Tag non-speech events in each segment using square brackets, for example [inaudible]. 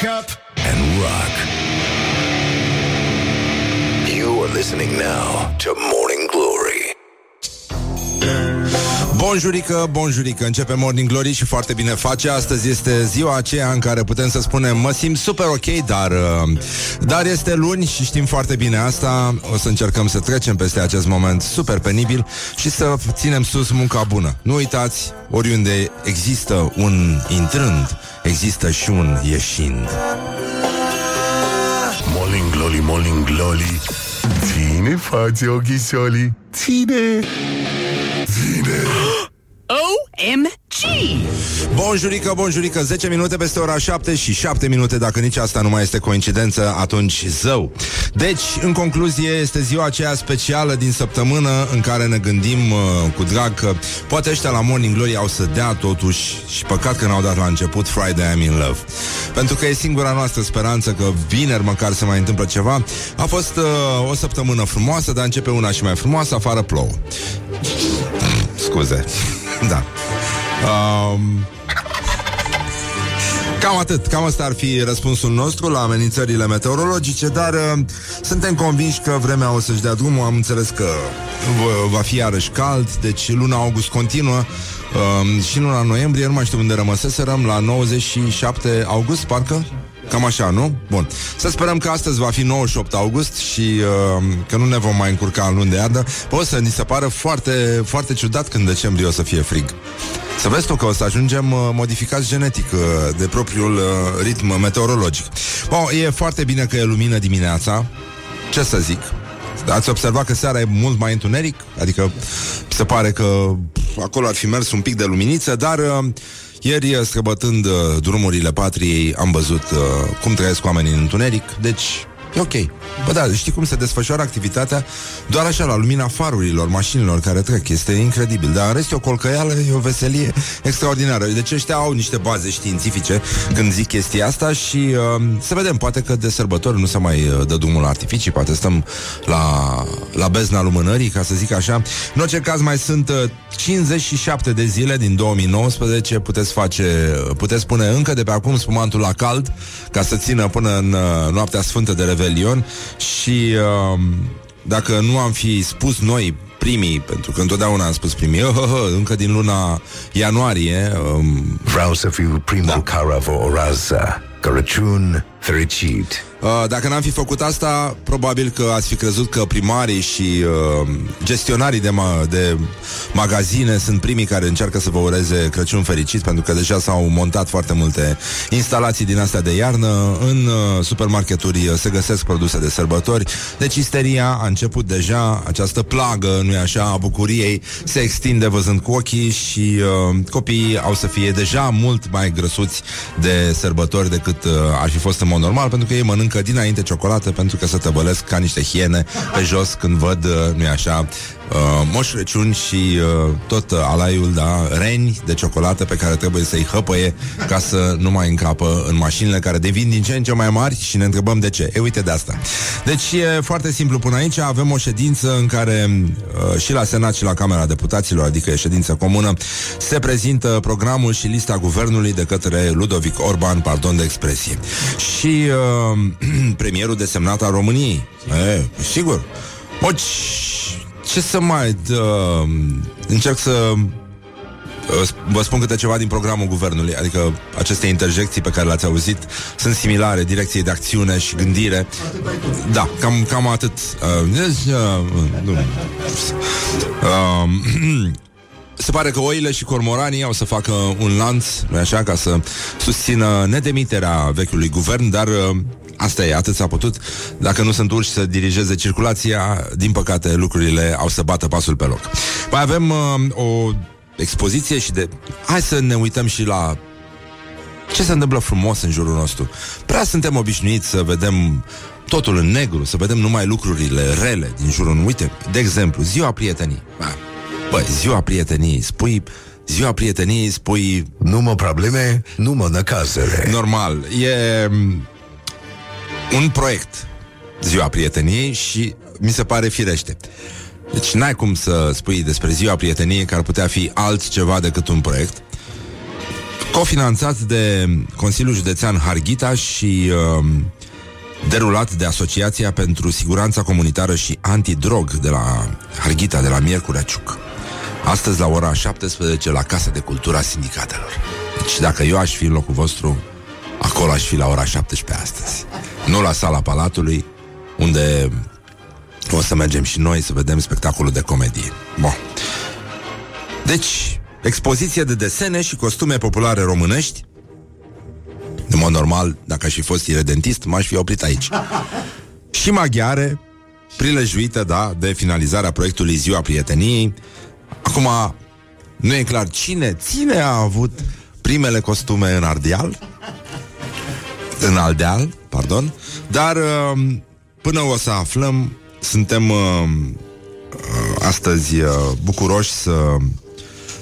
Wake up and rock. You are listening now to Morning Glory. Bonjurică, bonjurică, începe Morning Glory și foarte bine face Astăzi este ziua aceea în care putem să spunem Mă simt super ok, dar uh, Dar este luni și știm foarte bine asta O să încercăm să trecem peste acest moment super penibil Și să ținem sus munca bună Nu uitați, oriunde există un intrând Există și un ieșind Morning Glory, Morning Glory. Ține față ochișorii. Ține. Ține. OMG! Bonjurică, bonjurică, 10 minute peste ora 7 și 7 minute. Dacă nici asta nu mai este coincidență, atunci zău. Deci, în concluzie, este ziua aceea specială din săptămână În care ne gândim uh, cu drag că Poate ăștia la Morning Glory au să dea totuși Și păcat că n-au dat la început Friday I'm in Love. Pentru că e singura noastră speranță Că vineri măcar se mai întâmplă ceva. A fost uh, o săptămână frumoasă Dar începe una și mai frumoasă, afară plouă Scuze Da Um, Cam atât, cam asta ar fi răspunsul nostru la amenințările meteorologice, dar uh, suntem convinși că vremea o să-și dea drumul. Am înțeles că v- va fi iarăși cald, deci luna august continuă uh, și în luna noiembrie, nu mai știu unde rămăseserăm, la 97 august, parcă? Cam așa, nu? Bun. Să sperăm că astăzi va fi 98 august și uh, că nu ne vom mai încurca în luni de iarnă. O să ni se pară foarte, foarte ciudat când decembrie o să fie frig. Să vezi tu că o să ajungem uh, modificați genetic uh, de propriul uh, ritm meteorologic. Bun, e foarte bine că e lumină dimineața. Ce să zic? Ați observat că seara e mult mai întuneric? Adică se pare că pf, acolo ar fi mers un pic de luminiță, dar uh, ieri, uh, străbătând uh, drumurile patriei, am văzut uh, cum trăiesc oamenii în întuneric, deci e ok. Bă, da, știi cum se desfășoară activitatea? Doar așa, la lumina farurilor, mașinilor care trec. Este incredibil. Dar în rest e o colcăială, e o veselie extraordinară. Deci ăștia au niște baze științifice când zic chestia asta și uh, să vedem, poate că de sărbători nu se mai uh, dă drumul la artificii, poate stăm la, la bezna lumânării, ca să zic așa. În orice caz mai sunt uh, 57 de zile din 2019, puteți face, puteți pune încă de pe acum spumantul la cald, ca să țină până în uh, noaptea sfântă de Revelion și uh, dacă nu am fi spus noi primii, pentru că întotdeauna am spus primii, oh, oh, oh, încă din luna ianuarie, um, Vreau să fiu primul da. care vă orează Crăciun fericit. Uh, dacă n-am fi făcut asta, probabil că ați fi crezut că primarii și uh, gestionarii de, ma- de magazine sunt primii care încearcă să vă ureze Crăciun fericit, pentru că deja s-au montat foarte multe instalații din astea de iarnă. În uh, supermarketuri uh, se găsesc produse de sărbători, deci isteria a început deja, această plagă, nu-i așa, a bucuriei, se extinde văzând cu ochii și uh, copiii au să fie deja mult mai grăsuți de sărbători decât uh, ar fi fost în mod normal, pentru că ei mănâncă dinainte ciocolată pentru că se tăbălesc ca niște hiene pe jos când văd, uh, nu-i așa, uh, Moș Crăciun și uh, tot uh, alaiul, da, reni de ciocolată pe care trebuie să-i hăpăie ca să nu mai încapă în mașinile care devin din ce în ce mai mari și ne întrebăm de ce. E, uite de asta. Deci e foarte simplu până aici. Avem o ședință în care uh, și la Senat și la Camera Deputaților, adică e ședință comună, se prezintă programul și lista guvernului de către Ludovic Orban, pardon de expresie. Și uh, [clears throat] premierul desemnat al României. E, sigur. Oci, ce să mai... Uh, încerc să uh, vă spun câte ceva din programul guvernului, adică aceste interjecții pe care le-ați auzit sunt similare direcției de acțiune și gândire. Da, cam, cam atât. Uh, deci, uh, nu. Uh, [clears throat] se pare că oile și cormoranii au să facă un lanț, nu așa, ca să susțină nedemiterea vechiului guvern, dar uh, asta e, atât s-a putut. Dacă nu sunt urși să dirigeze circulația, din păcate lucrurile au să bată pasul pe loc. Mai avem uh, o expoziție și de... Hai să ne uităm și la ce se întâmplă frumos în jurul nostru. Prea suntem obișnuiți să vedem totul în negru, să vedem numai lucrurile rele din jurul nostru. Uite, de exemplu, ziua prietenii. Ba, Băi, ziua prieteniei, spui ziua prieteniei, spui Nu mă probleme, nu mă năcazere. normal. E mm, un proiect, ziua prieteniei și mi se pare firește. Deci n-ai cum să spui despre ziua prieteniei că ar putea fi altceva decât un proiect. cofinanțat de Consiliul Județean Harghita și uh, derulat de Asociația pentru Siguranța Comunitară și Antidrog de la Harghita, de la Miercurea Ciuc. Astăzi la ora 17 la Casa de Cultura Sindicatelor. Deci dacă eu aș fi în locul vostru, acolo aș fi la ora 17 astăzi. Nu la sala Palatului, unde o să mergem și noi să vedem spectacolul de comedie. Bun. Deci, expoziție de desene și costume populare românești. În mod normal, dacă aș fi fost iredentist, m-aș fi oprit aici. [laughs] și maghiare, prilejuită, da, de finalizarea proiectului Ziua Prieteniei. Acum, nu e clar cine, cine a avut primele costume în Ardeal, în Aldeal, pardon, dar um, până o să aflăm, suntem um, uh, astăzi uh, bucuroși să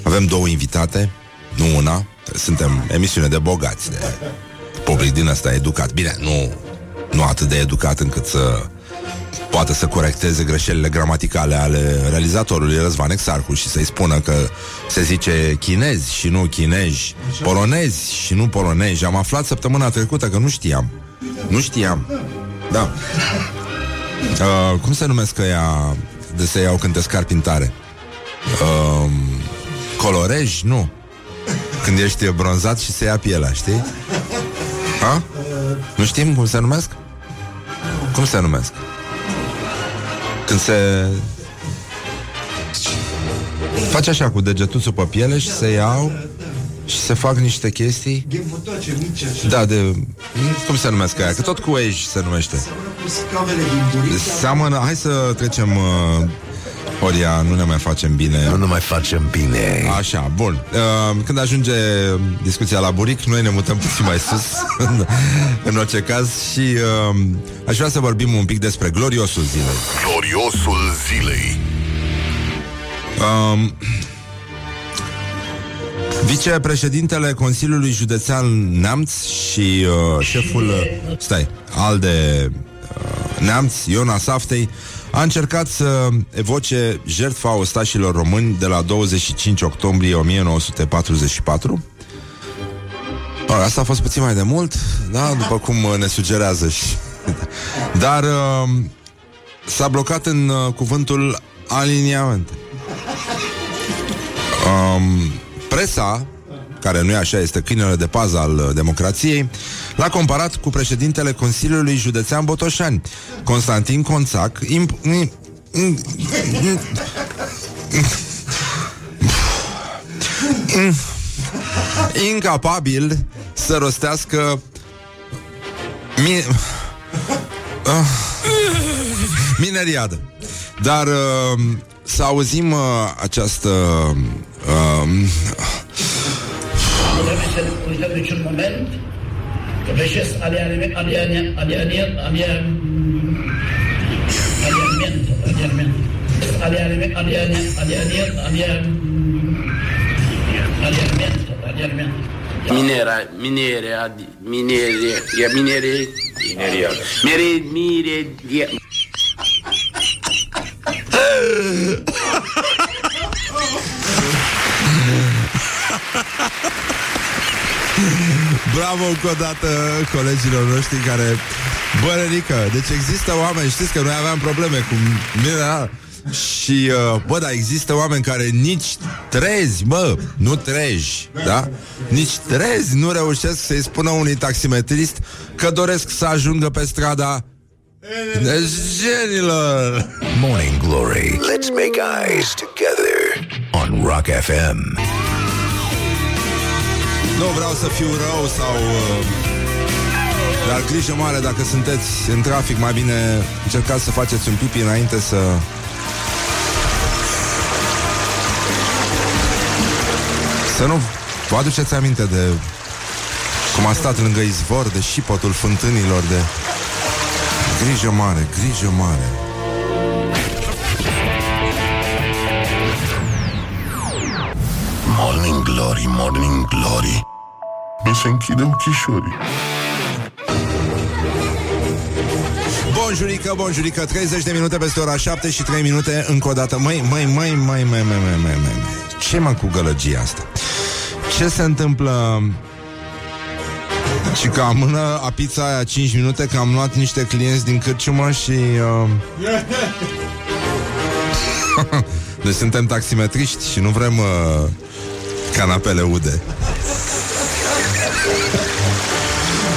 avem două invitate, nu una, suntem emisiune de bogați, de public din ăsta educat. Bine, nu, nu atât de educat încât să poată să corecteze greșelile gramaticale ale realizatorului Răzvan Exarcu și să-i spună că se zice chinezi și nu chinezi, polonezi și nu polonezi. Am aflat săptămâna trecută că nu știam. Nu știam. Da. [laughs] Uh, cum se numesc ea de să iau când te scarpi în tare? Uh, coloreji? Nu. Când ești bronzat și se ia pielea, știi? Ha? Nu știm cum se numesc? Cum se numesc? Când se... Face așa cu degetuțul pe piele și se iau și se fac niște chestii. Da, de... Cum se numesc aia? Că tot cu ei se numește. Seamănă... Hai să trecem uh, Horia, nu ne mai facem bine. Nu ne mai facem bine. Așa, bun. Uh, Când ajunge discuția la buric Noi ne mutăm puțin mai sus [laughs] în, în orice caz Și uh, aș vrea să vorbim un pic despre gloriosul zilei. Gloriosul zilei. Um, Vicepreședintele Consiliului Județean Neamț și uh, șeful, uh, stai, al de uh, Neamț, Iona Saftei, a încercat să evoce jertfa ostașilor români de la 25 octombrie 1944. Asta a fost puțin mai de mult, da, după cum ne sugerează și... [laughs] Dar uh, s-a blocat în uh, cuvântul aliniamente. Um, presa, care nu e așa, este câinele de pază al uh, democrației, l-a comparat cu președintele Consiliului Județean Botoșani, Constantin Conțac, imp- im- im- im- incapabil să rostească mi- uh, mineriadă. Dar uh, să auzim uh, această uh, ومثل ويزوج الممل وبشيس على على على على اليمين اليمين على اليمين على اليمين على اليمين اليمين Minera, minera, minere, ya minere, minere, minere, minere, diye. Bravo încă o dată colegilor noștri care Bărărică, deci există oameni Știți că noi aveam probleme cu mineral și, uh, bă, da, există oameni care nici trezi, bă, nu treji, da? Nici trezi nu reușesc să-i spună unui taximetrist că doresc să ajungă pe strada genilor. Morning Glory Let's make eyes together On Rock FM Nu vreau să fiu rău sau... uh, Dar grijă mare dacă sunteți în trafic, mai bine încercați să faceți un pipi înainte să... Să nu vă aduceți aminte de cum a stat lângă izvor, de șipotul fântânilor, de... Grijă mare, grijă mare. Glory, Morning Glory Mi se închide ochișorii Bonjurică, bonjurică 30 de minute peste ora 7 și 3 minute Încă o dată Măi, măi, măi, măi, măi, măi, măi, măi, măi. Ce mă cu gălăgia asta? ce se întâmplă și că am mână a pizza aia 5 minute Că am luat niște clienți din cârciumă Și uh... [laughs] Deci suntem taximetriști Și nu vrem uh, canapele ude.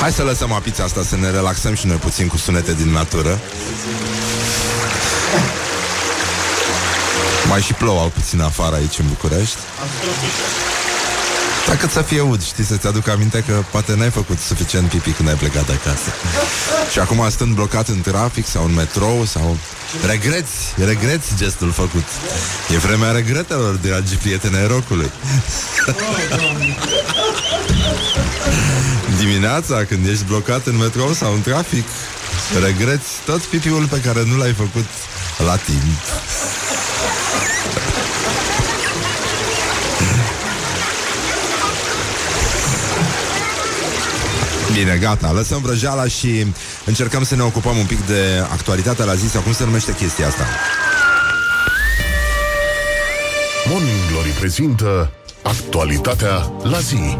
Hai să lăsăm apița asta Să ne relaxăm și noi puțin cu sunete din natură. Mai și plouă puțin afară aici în București dacă să fie ud, știi, să-ți aduc aminte că poate n-ai făcut suficient pipi când ai plecat acasă. Și acum stând blocat în trafic sau în metrou sau... Regreți, regreți gestul făcut. E vremea regretelor, dragi prieteni ai rocului. [laughs] Dimineața, când ești blocat în metrou sau în trafic, regreți tot pipiul pe care nu l-ai făcut la timp. Bine, gata, lăsăm vrăjeala și încercăm să ne ocupăm un pic de actualitatea la zi sau cum se numește chestia asta. Morning Glory prezintă actualitatea la zi.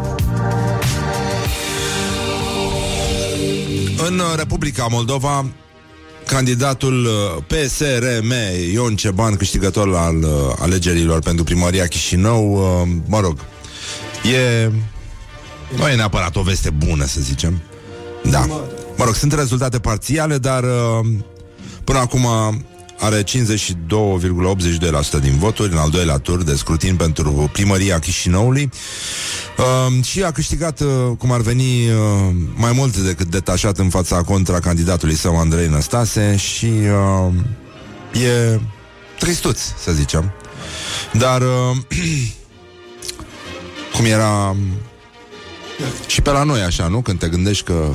În Republica Moldova, candidatul uh, PSRM Ion Ceban, câștigător al uh, alegerilor pentru primăria Chișinău, uh, mă rog, e nu e neapărat o veste bună, să zicem. Da. Mă rog, sunt rezultate parțiale, dar uh, până acum are 52,82% din voturi în al doilea tur de scrutin pentru primăria Chișinăului uh, și a câștigat, uh, cum ar veni, uh, mai mult decât detașat în fața contra candidatului său Andrei Năstase și uh, e tristuț, să zicem. Dar uh, [clears throat] cum era și pe la noi așa, nu? Când te gândești că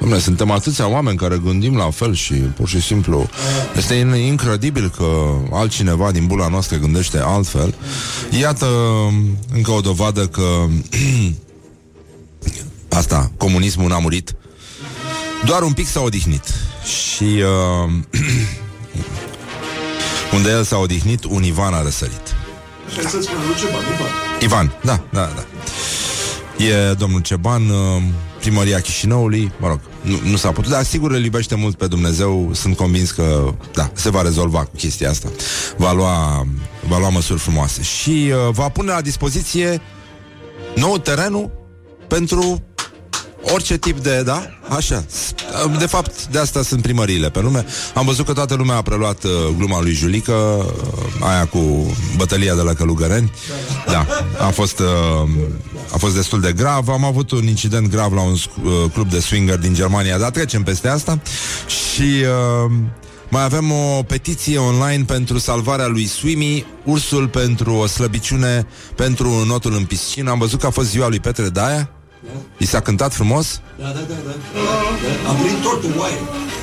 Dom'le, suntem atâția oameni care gândim la fel și pur și simplu este incredibil că altcineva din bula noastră gândește altfel. Iată încă o dovadă că [clears throat] asta, comunismul n-a murit. Doar un pic s-a odihnit. Și uh, [clears throat] unde el s-a odihnit, un Ivan a răsărit. Ivan, da, da, da. E domnul Ceban, uh, primăria Chișinăului, mă rog, nu, nu s-a putut, dar sigur îl iubește mult pe Dumnezeu, sunt convins că, da, se va rezolva cu chestia asta. Va lua, va lua măsuri frumoase. Și uh, va pune la dispoziție nou terenul pentru orice tip de, da? Așa. De fapt, de asta sunt primăriile pe lume. Am văzut că toată lumea a preluat uh, gluma lui Julică, uh, aia cu bătălia de la Călugăreni. Da, a fost, uh, a fost destul de grav. Am avut un incident grav la un uh, club de swinger din Germania, dar trecem peste asta. Și... Uh, mai avem o petiție online pentru salvarea lui Swimi, ursul pentru o slăbiciune pentru notul în piscină. Am văzut că a fost ziua lui Petre Daia. Da. I s-a cântat frumos? Da, da, da, da. Am primit tort cu oaie.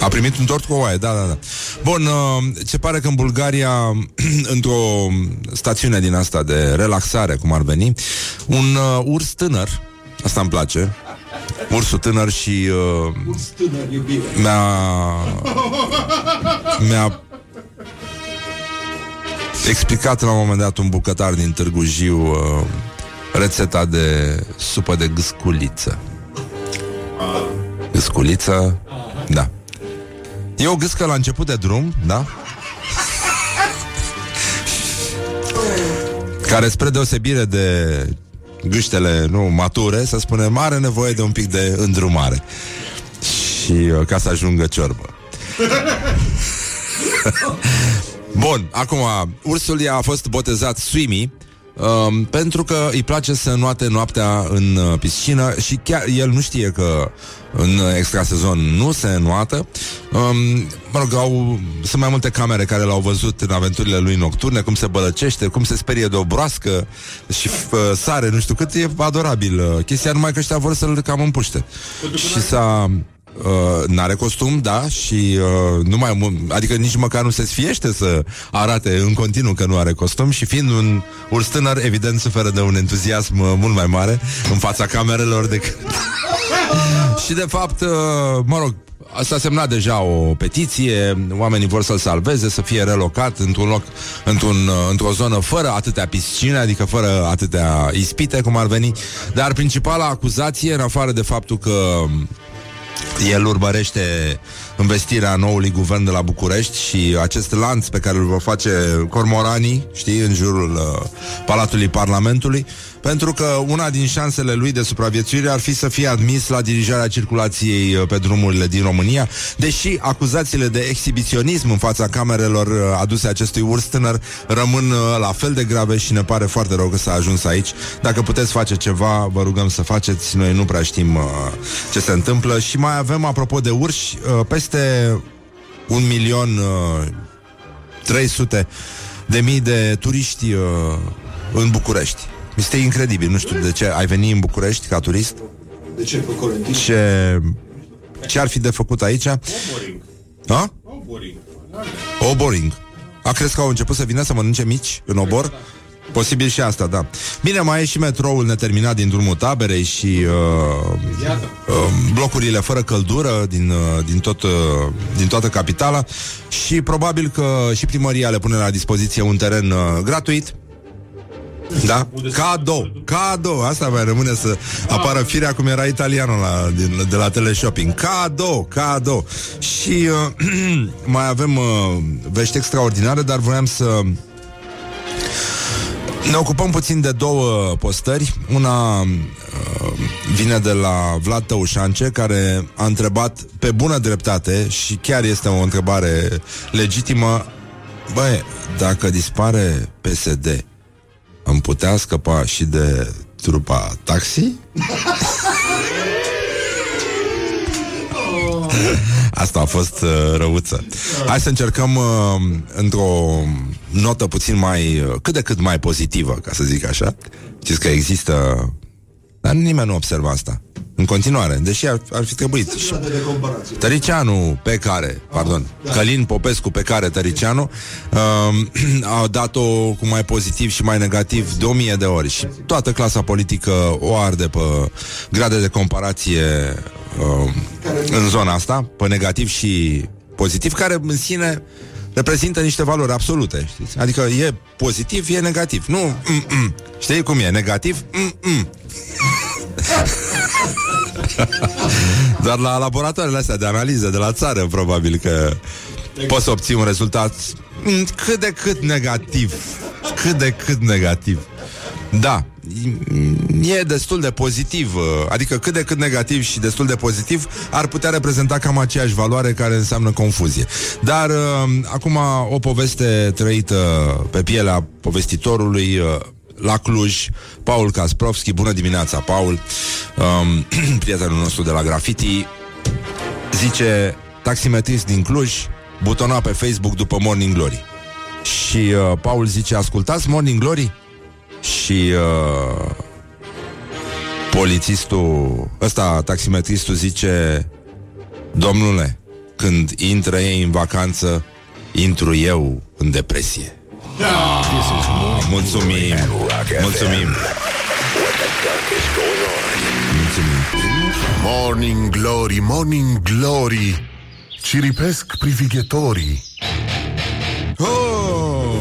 A primit un tort cu oaie, da, da, da. Bun, uh, se pare că în Bulgaria, [clears throat] într-o stațiune din asta de relaxare, cum ar veni, un uh, urs tânăr, asta îmi place, ursul tânăr și uh, Urs tânăr, iubire. mi-a mi-a explicat la un moment dat un bucătar din Târgu Jiu uh, rețeta de supă de gâsculiță. Gâsculiță, da. E o gâscă la început de drum, da? Care spre deosebire de gâștele nu mature, să spunem, are nevoie de un pic de îndrumare. Și uh, ca să ajungă ciorbă. [laughs] Bun, acum, ursul i-a fost botezat Swimi, um, pentru că îi place să noate noaptea în uh, piscină și chiar el nu știe că în extrasezon nu se înoată. Um, mă rog, au, sunt mai multe camere care l-au văzut în aventurile lui nocturne, cum se bălăcește, cum se sperie de o broască și uh, sare, nu știu cât, e adorabil uh, chestia, numai că ăștia vor să-l cam împuște. Și s-a... Uh, n-are costum, da, și uh, nu mai mu- adică nici măcar nu se sfiește să arate în continuu că nu are costum și fiind un urs tânăr, evident suferă de un entuziasm uh, mult mai mare în fața camerelor decât... [laughs] și de fapt, uh, mă rog, s-a semnat deja o petiție, oamenii vor să-l salveze, să fie relocat într-un loc, într-un, uh, într-o zonă fără atâtea piscine, adică fără atâtea ispite, cum ar veni. Dar principala acuzație, în afară de faptul că el urmărește investirea noului guvern de la București și acest lanț pe care îl vor face cormoranii, știi, în jurul uh, Palatului Parlamentului, pentru că una din șansele lui de supraviețuire ar fi să fie admis la dirijarea circulației uh, pe drumurile din România, deși acuzațiile de exhibiționism în fața camerelor uh, aduse acestui urs tânăr rămân uh, la fel de grave și ne pare foarte rău că s-a ajuns aici. Dacă puteți face ceva, vă rugăm să faceți, noi nu prea știm uh, ce se întâmplă și mai avem, apropo de urși, uh, peste un milion uh, 300 de mii de turiști uh, în București. Este incredibil, nu știu de ce ai venit în București ca turist. De ce pe Corentin? Ce, ce ar fi de făcut aici? Ha? Oboring. A, crezi că au început să vină să mănânce mici în obor? Posibil și asta, da. Bine, mai e și metroul neterminat din drumul taberei și uh, uh, blocurile fără căldură din, uh, din, tot, uh, din toată capitala și probabil că și primăria le pune la dispoziție un teren uh, gratuit da? Cadou, cadou Asta mai rămâne să apară firea Cum era italianul la, din, de la teleshopping Cadou, cadou Și uh, [clears throat] mai avem uh, Vești extraordinare Dar voiam să ne ocupăm puțin de două postări. Una uh, vine de la Vlad Tăușance, care a întrebat pe bună dreptate și chiar este o întrebare legitimă. Băi, dacă dispare PSD, am putea scăpa și de trupa taxi? [laughs] Asta a fost uh, răuță. Hai să încercăm uh, într-o notă puțin mai, uh, cât de cât mai pozitivă, ca să zic așa. Știți că există... Dar nimeni nu observă asta. În continuare, deși ar, ar fi trebuit. Și de comparație. Tăricianu pe care, pardon, Călin Popescu pe care Tăricianu uh, [clears throat] a dat-o cu mai pozitiv și mai negativ de o mie de ori și toată clasa politică o arde pe grade de comparație uh, în zona asta, pe negativ și pozitiv, care în sine reprezintă niște valori absolute, știți? Adică e pozitiv, e negativ. Nu, mm-mm. știi cum e? Negativ, mm-mm. [laughs] [laughs] Dar la laboratoarele astea de analiză de la țară, probabil că poți să obții un rezultat mm, cât de cât negativ. Cât de cât negativ. Da, e destul de pozitiv, uh, adică cât de cât negativ și destul de pozitiv ar putea reprezenta cam aceeași valoare care înseamnă confuzie. Dar uh, acum o poveste trăită pe pielea povestitorului uh, la Cluj, Paul Kasprovski. Bună dimineața, Paul, um, [clears throat] prietenul nostru de la Graffiti. Zice, taximetrist din Cluj, butona pe Facebook după Morning Glory. Și uh, Paul zice, ascultați Morning Glory? Și uh, polițistul, ăsta, taximetristul zice, domnule, când intră ei în vacanță, intru eu în depresie. Mulțumim, mulțumim. Mulțumim. Morning Glory, Morning Glory Ciripesc privighetorii Oh!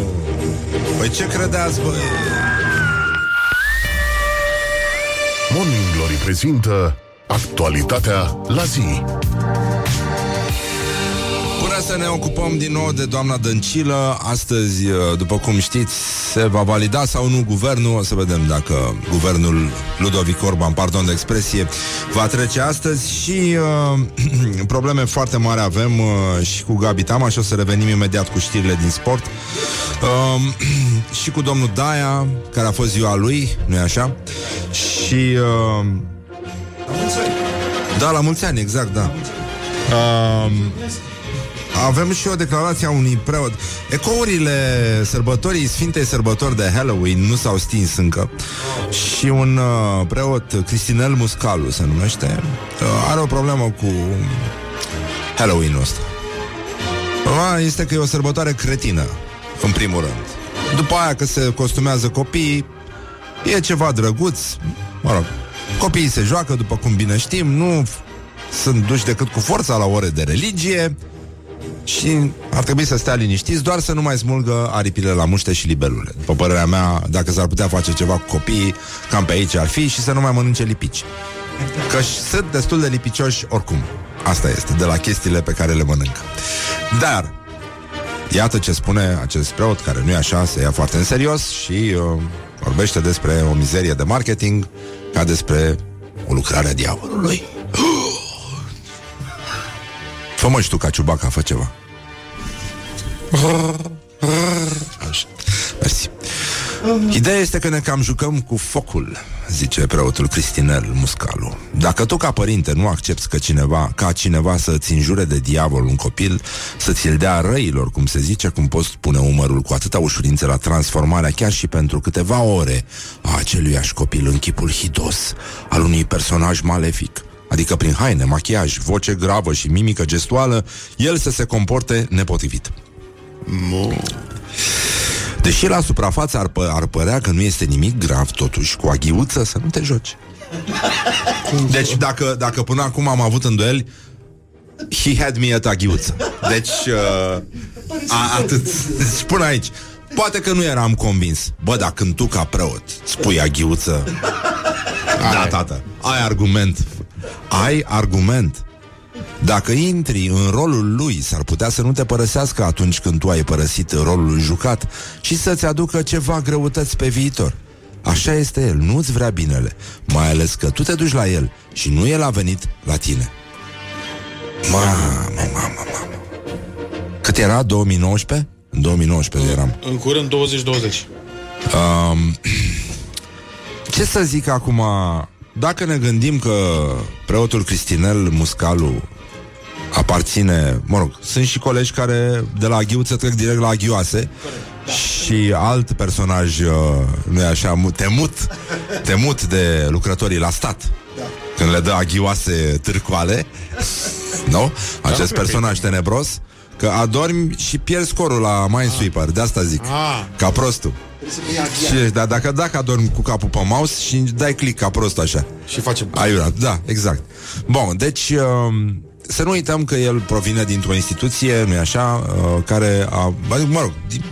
Păi ce credeați, băi? Morning Glory prezintă Actualitatea la zi Până să ne ocupăm din nou de doamna Dăncilă, astăzi, uh, după cum știți, se va valida sau nu guvernul. O să vedem dacă guvernul Ludovic Orban, pardon de expresie, va trece astăzi și uh, [clears throat] probleme foarte mari avem uh, și cu Gabi Tamaș și o să revenim imediat cu știrile din sport. Uh, [clears throat] și cu domnul Daia, care a fost ziua lui, nu-i așa? Și... Uh, da, la mulți ani, exact, da. Uh, avem și o declarație a unui preot. Ecourile sărbătorii Sfintei Sărbători de Halloween nu s-au stins încă. Și un uh, preot, Cristinel Muscalu se numește, uh, are o problemă cu Halloween-ul ăsta. Problema este că e o sărbătoare cretină, în primul rând. După aia că se costumează copiii, e ceva drăguț, mă rog, copiii se joacă, după cum bine știm, nu sunt duși decât cu forța la ore de religie și ar trebui să stea liniștiți, doar să nu mai smulgă aripile la muște și libelule. După părerea mea, dacă s-ar putea face ceva cu copiii, cam pe aici ar fi și să nu mai mănânce lipici. Că sunt destul de lipicioși oricum. Asta este, de la chestiile pe care le mănâncă. Dar, iată ce spune acest preot, care nu e așa, se ia foarte în serios și uh, vorbește despre o mizerie de marketing ca despre o lucrare a diavolului. Fă-mă și tu ca Ciubaca, fă ceva. Așa. Mersi. Ideea este că ne cam jucăm cu focul, zice preotul Cristinel Muscalu. Dacă tu ca părinte nu accepti că cineva, ca cineva să-ți înjure de diavol un copil, să ți-l dea răilor, cum se zice, cum poți pune umărul cu atâta ușurință la transformarea chiar și pentru câteva ore a aceluiași copil în chipul hidos al unui personaj malefic, adică prin haine, machiaj, voce gravă și mimică gestuală, el să se comporte nepotrivit. Deși la suprafață ar, pă- ar părea că nu este nimic grav, totuși, cu aghiuță să nu te joci. Deci dacă, dacă până acum am avut îndoieli, he had me at aghiuță. Deci, uh, a, atât. Deci până aici. Poate că nu eram convins. Bă, dar când tu ca preot spui aghiuță... Da, tată, ai argument. Ai argument. Dacă intri în rolul lui, s-ar putea să nu te părăsească atunci când tu ai părăsit rolul jucat și să-ți aducă ceva greutăți pe viitor. Așa este el, nu-ți vrea binele, mai ales că tu te duci la el și nu el a venit la tine. Mamă, mamă, mamă. Cât era? 2019? În 2019 eram. În curând 2020. Um, ce să zic acum Dacă ne gândim că Preotul Cristinel Muscalu Aparține Mă rog, sunt și colegi care De la aghiuță trec direct la aghioase Și alt personaj uh, Nu e așa, mu- temut Temut de lucrătorii la stat Când le dă aghioase târcoale [laughs] Nu? Acest personaj tenebros Că adormi și pierzi scorul la Minesweeper De asta zic Ah. Ca prostul și, da, dacă, dacă adormi cu capul pe mouse și dai click ca prost așa. Și face... Aiurea, da, exact. Bun, deci uh, să nu uităm că el provine dintr-o instituție, nu-i așa, uh, care a, adică, mă rog, di-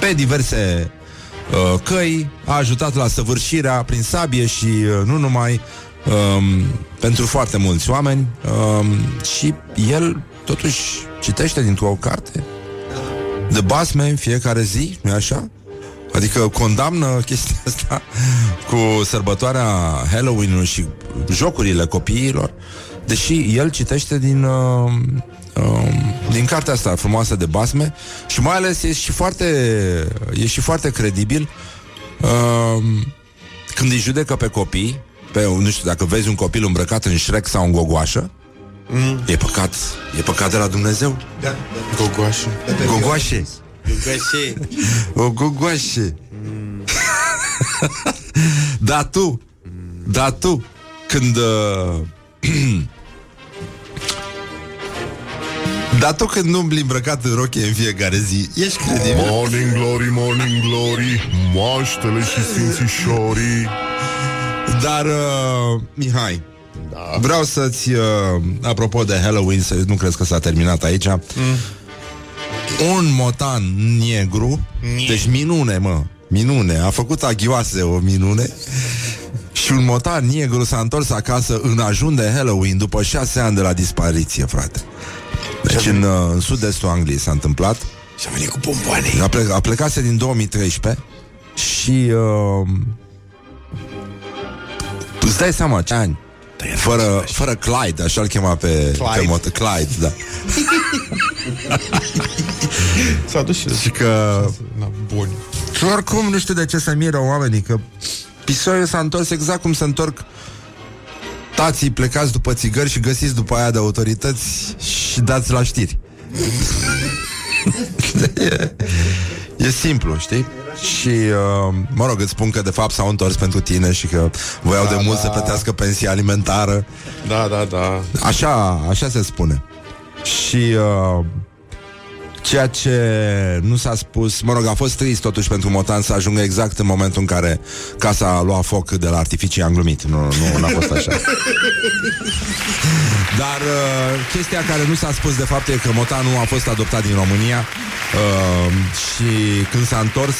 pe diverse uh, căi a ajutat la săvârșirea prin sabie și uh, nu numai um, pentru foarte mulți oameni um, și el totuși citește dintr-o carte de basme în fiecare zi, nu așa? Adică condamnă chestia asta cu sărbătoarea Halloween-ului și jocurile copiilor, deși el citește din, uh, uh, din cartea asta frumoasă de basme și mai ales e și foarte, e și foarte credibil uh, când îi judecă pe copii, pe, nu știu, dacă vezi un copil îmbrăcat în șrec sau în gogoașă, mm. e păcat, e păcat de la Dumnezeu. Gogoașă. Gogoașe. Gogoașe. O gogoașe. da tu, da tu, când... [clears throat] Uh, da tu când umbli îmbrăcat în rochie în fiecare zi, ești credibil? Morning glory, morning glory Moaștele și sfințișorii Dar, uh, Mihai, da. vreau să-ți, uh, apropo de Halloween, să nu crezi că s-a terminat aici, mm. Un motan negru, deci minune, mă, minune, a făcut aghioase o minune, și un motan negru s-a întors acasă în ajun de Halloween după șase ani de la dispariție, frate. Deci în, uh, în sud-estul Angliei s-a întâmplat. Și a venit cu bomboane. A, ple- a plecase din 2013 și uh, îți dai seama ce ani fără, fără Clyde, așa-l chema pe Clyde. pe mot- Clyde, da. [laughs] [laughs] S-a dus și... Și că Na, bun. Și oricum nu știu de ce se miră oamenii Că pisoiul s-a întors exact cum se întorc Tații plecați după țigări și găsiți după aia de autorități Și dați la știri [laughs] e, e simplu, știi? Și, uh, mă rog, îți spun că de fapt s-au întors pentru tine Și că voiau da, de mult da. să plătească pensia alimentară Da, da, da. Așa, așa se spune. Și uh, Ceea ce nu s-a spus, mă rog, a fost trist totuși pentru Motan să ajungă exact în momentul în care casa a luat foc de la artificii, am glumit, nu, nu a fost așa. [laughs] Dar uh, chestia care nu s-a spus de fapt e că Motanu a fost adoptat din România uh, și când s-a întors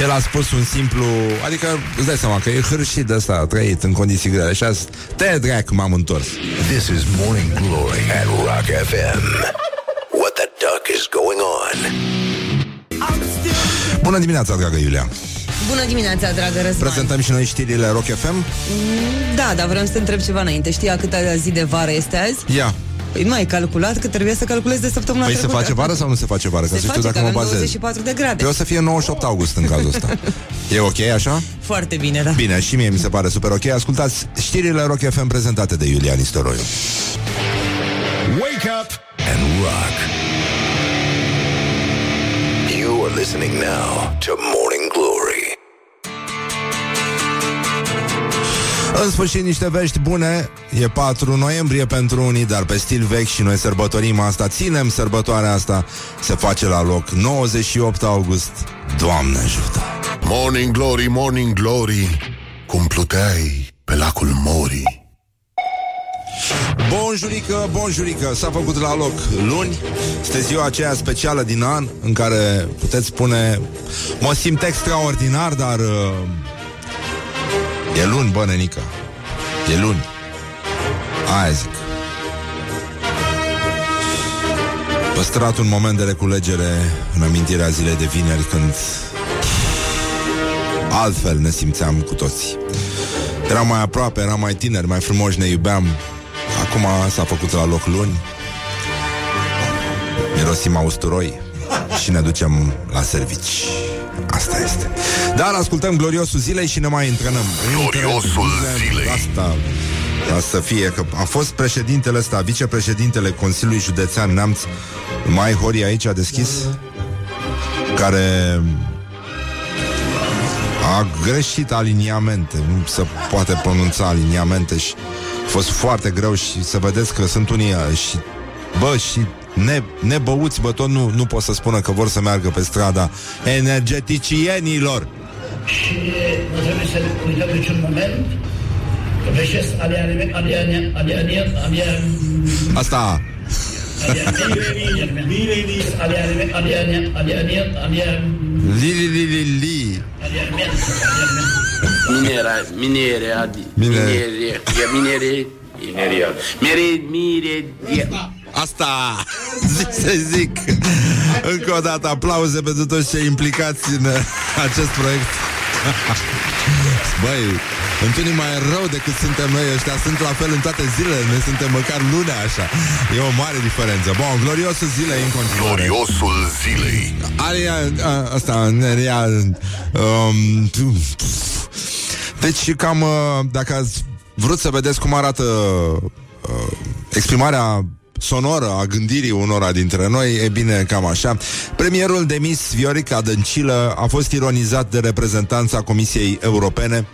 el a spus un simplu Adică îți dai seama că e hârșit de ăsta A trăit în condiții grele Și a zis, te drag, m-am întors This is Morning Glory at Rock FM. What the duck is going on? Bună dimineața, dragă Iulia Bună dimineața, dragă Răzvan Prezentăm și noi știrile Rock FM Da, dar vreau să te întreb ceva înainte Știi a câta zi de vară este azi? Ia, Păi nu ai calculat că trebuie să calculezi de săptămâna păi se trecută. face vară sau nu se face vară? Ca Se să știu face, dacă că mă avem bazez. 24 de grade. Păi o să fie 98 august în cazul ăsta. [laughs] E ok așa? Foarte bine, da. Bine, și mie mi se pare super ok. Ascultați știrile Rock FM prezentate de Iulian Istoroiu. Wake up and rock. You are listening now to Morning În sfârșit niște vești bune. E 4 noiembrie pentru unii Dar pe stil vechi și noi sărbătorim asta. Ținem sărbătoarea asta. Se face la loc 98 august. Doamne ajută! Morning Glory, Morning Glory Cum pluteai pe lacul Mori. Bonjurică, bonjurică S-a făcut la loc luni. Este ziua aceea specială din an În care puteți spune Mă simt extraordinar, dar uh, E luni, bă, nenică. E luni. Aia zic. Păstrat un moment de reculegere În amintirea zilei de vineri Când Altfel ne simțeam cu toții Eram mai aproape, eram mai tineri Mai frumoși, ne iubeam. Acum s-a făcut la loc luni. Mirosim a usturoi Și ne ducem la servici Asta este. Dar ascultăm gloriosul zilei și ne mai întrenăm Gloriosul zilei. Asta ca să fie că a fost președintele ăsta, vicepreședintele Consiliului Județean Neamț, Mai Hori aici a deschis, care a greșit aliniamente, nu se poate pronunța aliniamente și a fost foarte greu și să vedeți că sunt unii și bă, și ne, nebăuți, bă, tot nu, nu pot să spună că vor să meargă pe strada energeticienilor. Și nu trebuie să uităm niciun moment că veșesc aliane, aliane, aliane, aliane, Asta, aliane, aliane, aliane, aliane, li, li, li, li, li. Minera, minere, adi, Minere. minere, e minere, mineria, mere, mire, e- Asta [laughs] zic să zic. Încă o dată aplauze pentru toți cei implicați în uh, acest proiect. [laughs] Băi, întâlnim mai rău decât suntem noi ăștia. Sunt la fel în toate zilele Noi suntem măcar lunea așa. E o mare diferență. Bun, gloriosul zilei în continuare. Gloriosul zilei. Aria, a, asta, nerea, um, Deci cam uh, Dacă ați vrut să vedeți cum arată uh, Exprimarea sonoră a gândirii unora dintre noi, e bine, cam așa. Premierul demis Viorica Dăncilă a fost ironizat de reprezentanța Comisiei Europene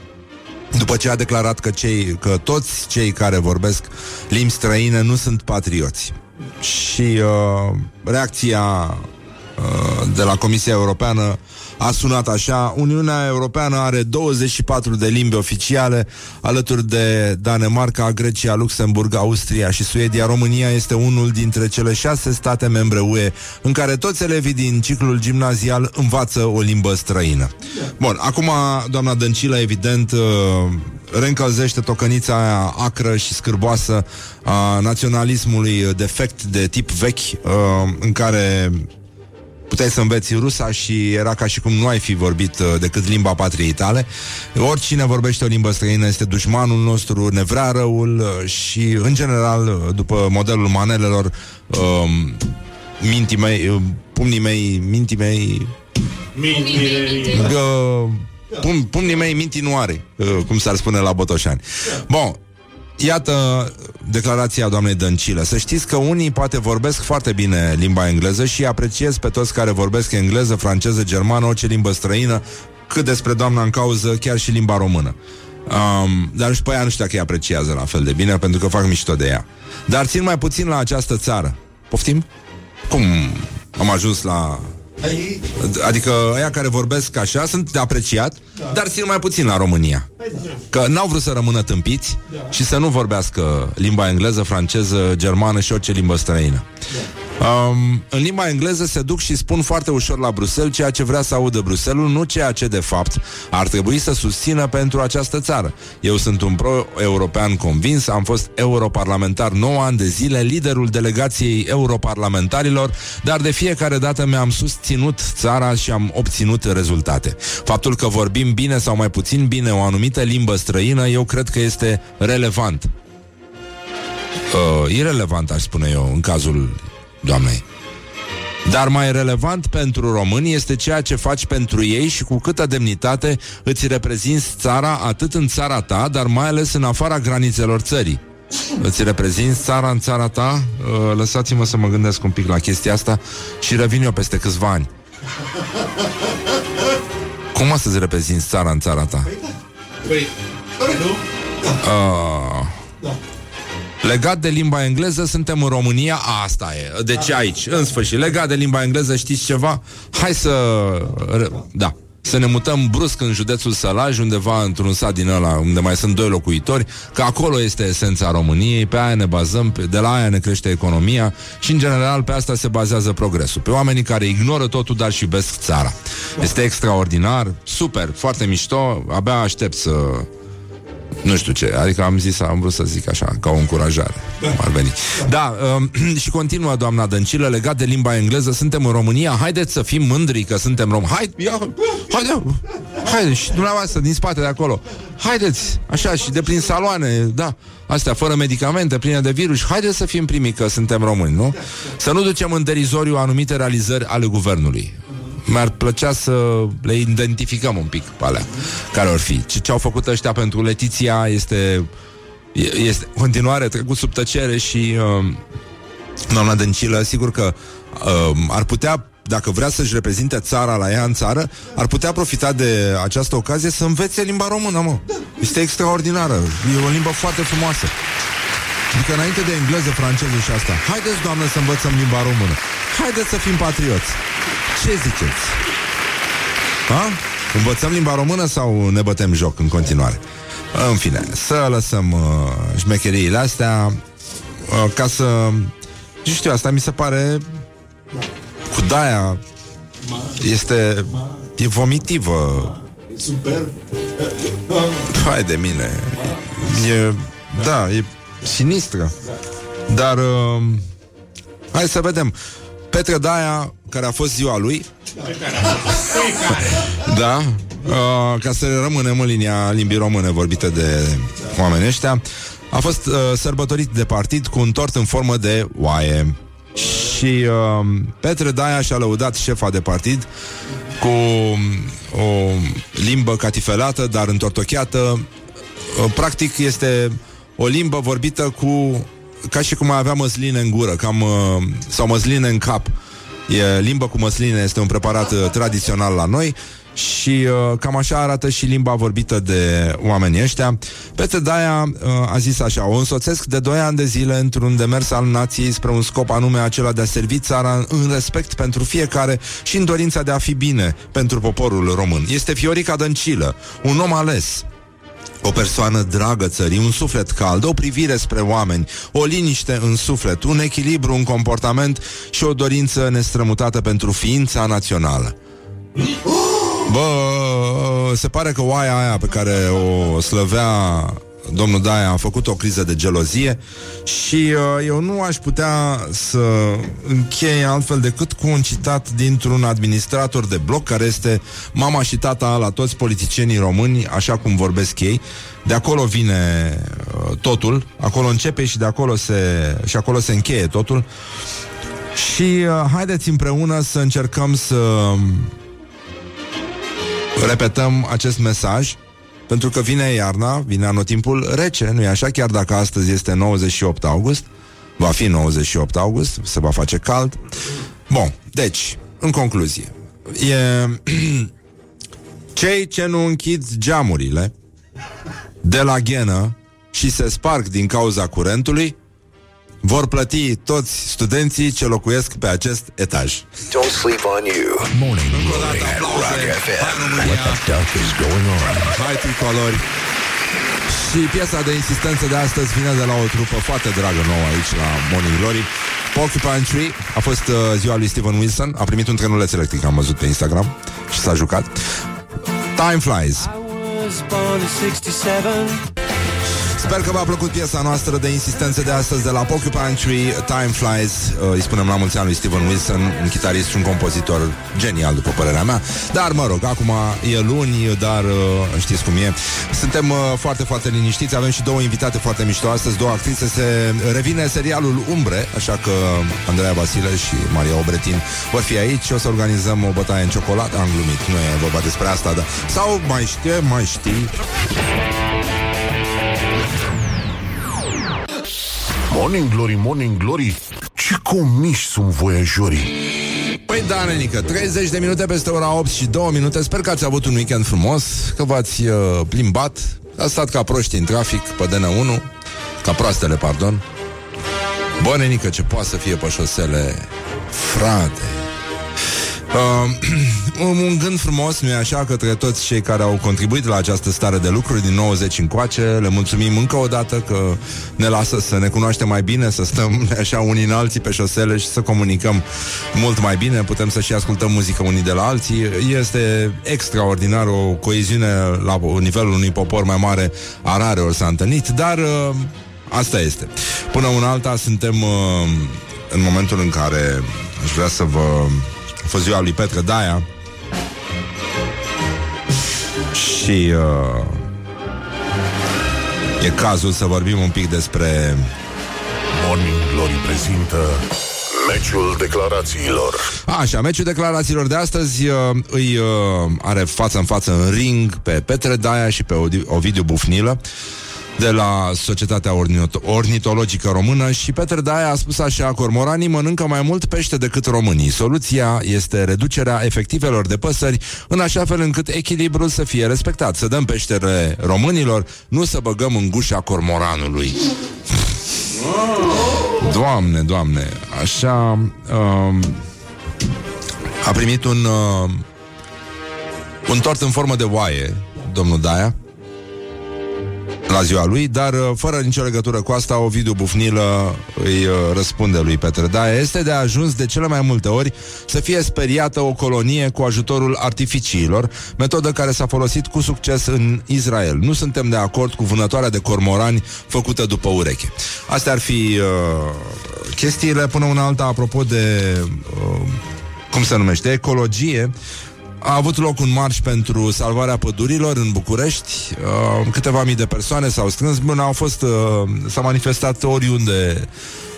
după ce a declarat că, cei, că toți cei care vorbesc limbi străine nu sunt patrioți. Și uh, reacția uh, de la Comisia Europeană a sunat așa Uniunea Europeană are 24 de limbi oficiale Alături de Danemarca, Grecia, Luxemburg, Austria și Suedia. România este unul dintre cele șase state membre UE În care toți elevii din ciclul gimnazial învață o limbă străină. Bun, acum doamna Dăncilă evident uh, reîncălzește tocănița aia acră și scârboasă a naționalismului defect de tip vechi uh, în care puteai să înveți rusa și era ca și cum nu ai fi vorbit uh, decât limba patriei tale. Oricine vorbește o limbă străină este dușmanul nostru, ne vrea răul uh, și, în general, uh, după modelul manelelor, uh, mintii mei, uh, pumnii mei, mintii mei, uh, pum, pumnii mei mintii nu are, uh, cum s-ar spune la Botoșani. Bun, Iată declarația doamnei Dăncilă. Să știți că unii poate vorbesc foarte bine limba engleză și apreciez pe toți care vorbesc engleză, franceză, germană, orice limbă străină, cât despre doamna în cauză, chiar și limba română. Um, dar și pe ea nu știu dacă îi apreciază la fel de bine, pentru că fac mișto de ea. Dar țin mai puțin la această țară. Poftim? Cum? Am ajuns la Adică aia care vorbesc așa sunt de apreciat, da. dar țin mai puțin la România. Că n-au vrut să rămână tâmpiți da. și să nu vorbească limba engleză, franceză, germană și orice limbă străină. Um, în limba engleză se duc și spun foarte ușor la Bruxelles ceea ce vrea să audă Bruxelles, nu ceea ce de fapt ar trebui să susțină pentru această țară. Eu sunt un pro-european convins, am fost europarlamentar 9 ani de zile, liderul delegației europarlamentarilor, dar de fiecare dată mi-am susținut țara și am obținut rezultate. Faptul că vorbim bine sau mai puțin bine o anumită limbă străină, eu cred că este relevant. Uh, irelevant, aș spune eu, în cazul doamnei. Dar mai relevant pentru români este ceea ce faci pentru ei și cu câtă demnitate îți reprezinți țara atât în țara ta, dar mai ales în afara granițelor țării. Îți reprezinți țara în țara ta? Uh, lăsați-mă să mă gândesc un pic la chestia asta și revin eu peste câțiva ani. Cum o să-ți reprezinți țara în țara ta? Păi, nu? Uh, da. Legat de limba engleză, suntem în România, asta e. Deci aici, în sfârșit, legat de limba engleză, știți ceva? Hai să... Da, să ne mutăm brusc în județul Sălaj, undeva într-un sat din ăla unde mai sunt doi locuitori, că acolo este esența României, pe aia ne bazăm, de la aia ne crește economia și, în general, pe asta se bazează progresul. Pe oamenii care ignoră totul, dar și iubesc țara. Este extraordinar, super, foarte mișto, abia aștept să nu știu ce, adică am zis, am vrut să zic așa, ca o încurajare. Ar veni. Da, um, [clears throat] și continuă doamna Dăncilă, legat de limba engleză, suntem în România, haideți să fim mândri că suntem rom. Hai, ia, haide, haide, și dumneavoastră din spate de acolo. Haideți, așa, și de prin saloane, da, astea fără medicamente, pline de virus, haideți să fim primii că suntem români, nu? Să nu ducem în derizoriu anumite realizări ale guvernului mi-ar plăcea să le identificăm un pic pe alea care ar fi. Ce, ce au făcut ăștia pentru Letiția este, este continuare trecut sub tăcere și uh, doamna Dăncilă, sigur că uh, ar putea dacă vrea să-și reprezinte țara la ea în țară, ar putea profita de această ocazie să învețe limba română, mă. Este extraordinară. E o limbă foarte frumoasă. Adică înainte de engleză, franceză și asta. Haideți, doamnă, să învățăm limba română. Haideți să fim patrioți. Ce ziceți? Ha? Învățăm limba română sau ne bătem joc în continuare? În fine, să lăsăm uh, șmecheriile astea uh, ca să... Nu știu, asta mi se pare cu daia este e vomitivă. Super. Hai de mine. E, da, e sinistră. Dar uh, hai să vedem. Petre Daia, care a fost ziua lui. da. Uh, ca să rămânem în linia limbii române vorbite de oamenii ăștia, a fost uh, sărbătorit de partid cu un tort în formă de oaie. Și uh, Petre Daia și-a lăudat șefa de partid cu o limbă catifelată, dar întortocheată. Uh, practic este o limbă vorbită cu ca și cum avea măsline în gură, cam, uh, sau măsline în cap. E, limba cu măsline este un preparat uh, tradițional la noi și uh, cam așa arată și limba vorbită de oamenii ăștia. Peste Daia uh, a zis așa, o însoțesc de 2 ani de zile într-un demers al nației spre un scop anume acela de a servi țara în respect pentru fiecare și în dorința de a fi bine pentru poporul român. Este Fiorica Dăncilă, un om ales, o persoană dragă țării, un suflet cald, o privire spre oameni, o liniște în suflet, un echilibru în comportament și o dorință nestrămutată pentru ființa națională. Bă, se pare că oaia aia pe care o slăvea domnul Daia a făcut o criză de gelozie și uh, eu nu aș putea să închei altfel decât cu un citat dintr-un administrator de bloc care este mama și tata la toți politicienii români, așa cum vorbesc ei. De acolo vine uh, totul, acolo începe și de acolo se și acolo se încheie totul. Și uh, haideți împreună să încercăm să repetăm acest mesaj pentru că vine iarna, vine anotimpul rece, nu e așa? Chiar dacă astăzi este 98 august, va fi 98 august, se va face cald. Bun, deci, în concluzie, e... [clears throat] cei ce nu închid geamurile de la ghenă și se sparg din cauza curentului, vor plăti toți studenții ce locuiesc pe acest etaj. Don't sleep on you. Morning Glory at Rock FM. What the duck is going on? Hai tricolori! Și piesa de insistență de astăzi vine de la o trupă foarte dragă nouă aici la Morning Glory. Porcupine Tree a fost uh, ziua lui Steven Wilson, a primit un trenuleț electric, am văzut pe Instagram și s-a jucat. Time Flies. Sper că v-a plăcut piesa noastră de insistență de astăzi de la Porcupine Tree, Time Flies. Uh, îi spunem la mulți ani lui Steven Wilson, un chitarist și un compozitor genial, după părerea mea. Dar, mă rog, acum e luni, dar uh, știți cum e. Suntem uh, foarte, foarte liniștiți. Avem și două invitate foarte mișto astăzi, două actrițe. Se revine serialul Umbre, așa că Andreea Vasile și Maria Obretin vor fi aici. O să organizăm o bătaie în ciocolată. Am glumit, nu e vorba despre asta, dar... Sau mai știe, mai știi. Morning Glory, Morning Glory. Ce comiși sunt voiajorii Păi da, nenică, 30 de minute peste ora 8 și 2 minute. Sper că ați avut un weekend frumos Că v-ați uh, plimbat Ați stat ca proști în trafic pe DN1 Ca proastele, pardon. Bă, nenică, ce poate să fie pe șosele Frate Uh, [clears throat] un gând frumos, nu-i așa, către toți cei care au contribuit la această stare de lucruri din 90 încoace. Le mulțumim încă o dată că ne lasă să ne cunoaștem mai bine, să stăm [laughs] așa unii în alții pe șosele și să comunicăm mult mai bine. Putem să și ascultăm muzică unii de la alții. Este extraordinar o coeziune la nivelul unui popor mai mare, a rare ori s-a întâlnit, dar uh, asta este. Până una alta suntem uh, în momentul în care aș vrea să vă a fost ziua lui Petre Daia. Și uh, E cazul să vorbim un pic despre Morning Glory prezintă Meciul declarațiilor. Așa, meciul declarațiilor de astăzi uh, Îi uh, are față în față în ring Pe Petre Daia și pe Ovidiu Bufnilă de la Societatea Ornito- Ornitologică Română și Petre Daia a spus așa, cormoranii mănâncă mai mult pește decât românii. Soluția este reducerea efectivelor de păsări în așa fel încât echilibrul să fie respectat. Să dăm peștere românilor, nu să băgăm în gușa cormoranului. Doamne, doamne, așa... Um, a primit un... Uh, un tort în formă de oaie, domnul Daia la ziua lui, dar uh, fără nicio legătură cu asta, Ovidiu Bufnilă îi uh, răspunde lui Petre Da, este de ajuns de cele mai multe ori să fie speriată o colonie cu ajutorul artificiilor, metodă care s-a folosit cu succes în Israel. Nu suntem de acord cu vânătoarea de cormorani făcută după ureche. Astea ar fi uh, chestiile până una alta apropo de uh, cum se numește, ecologie. A avut loc un marș pentru salvarea pădurilor în București. Uh, câteva mii de persoane s-au strâns. Bun, au fost, uh, s-a manifestat oriunde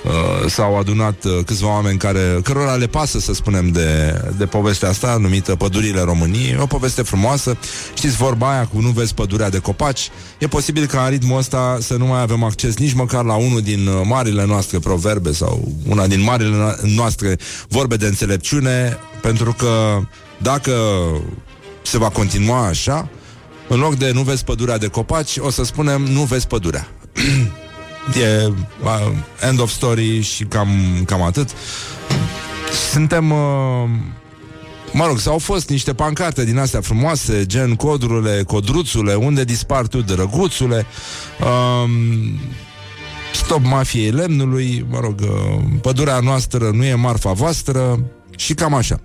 uh, s-au adunat uh, câțiva oameni care, cărora le pasă, să spunem, de, de povestea asta numită Pădurile României. O poveste frumoasă. Știți vorba aia cu nu vezi pădurea de copaci? E posibil ca în ritmul ăsta să nu mai avem acces nici măcar la unul din uh, marile noastre proverbe sau una din marile no- noastre vorbe de înțelepciune, pentru că dacă se va continua așa, în loc de nu vezi pădurea de copaci, o să spunem nu vezi pădurea. [clears throat] e uh, end of story și cam, cam atât. Suntem... Uh, Mă rog, s-au fost niște pancarte din astea frumoase, gen codrurile, codruțule, unde dispar tu, drăguțule, um, stop mafiei lemnului, mă rog, uh, pădurea noastră nu e marfa voastră și cam așa.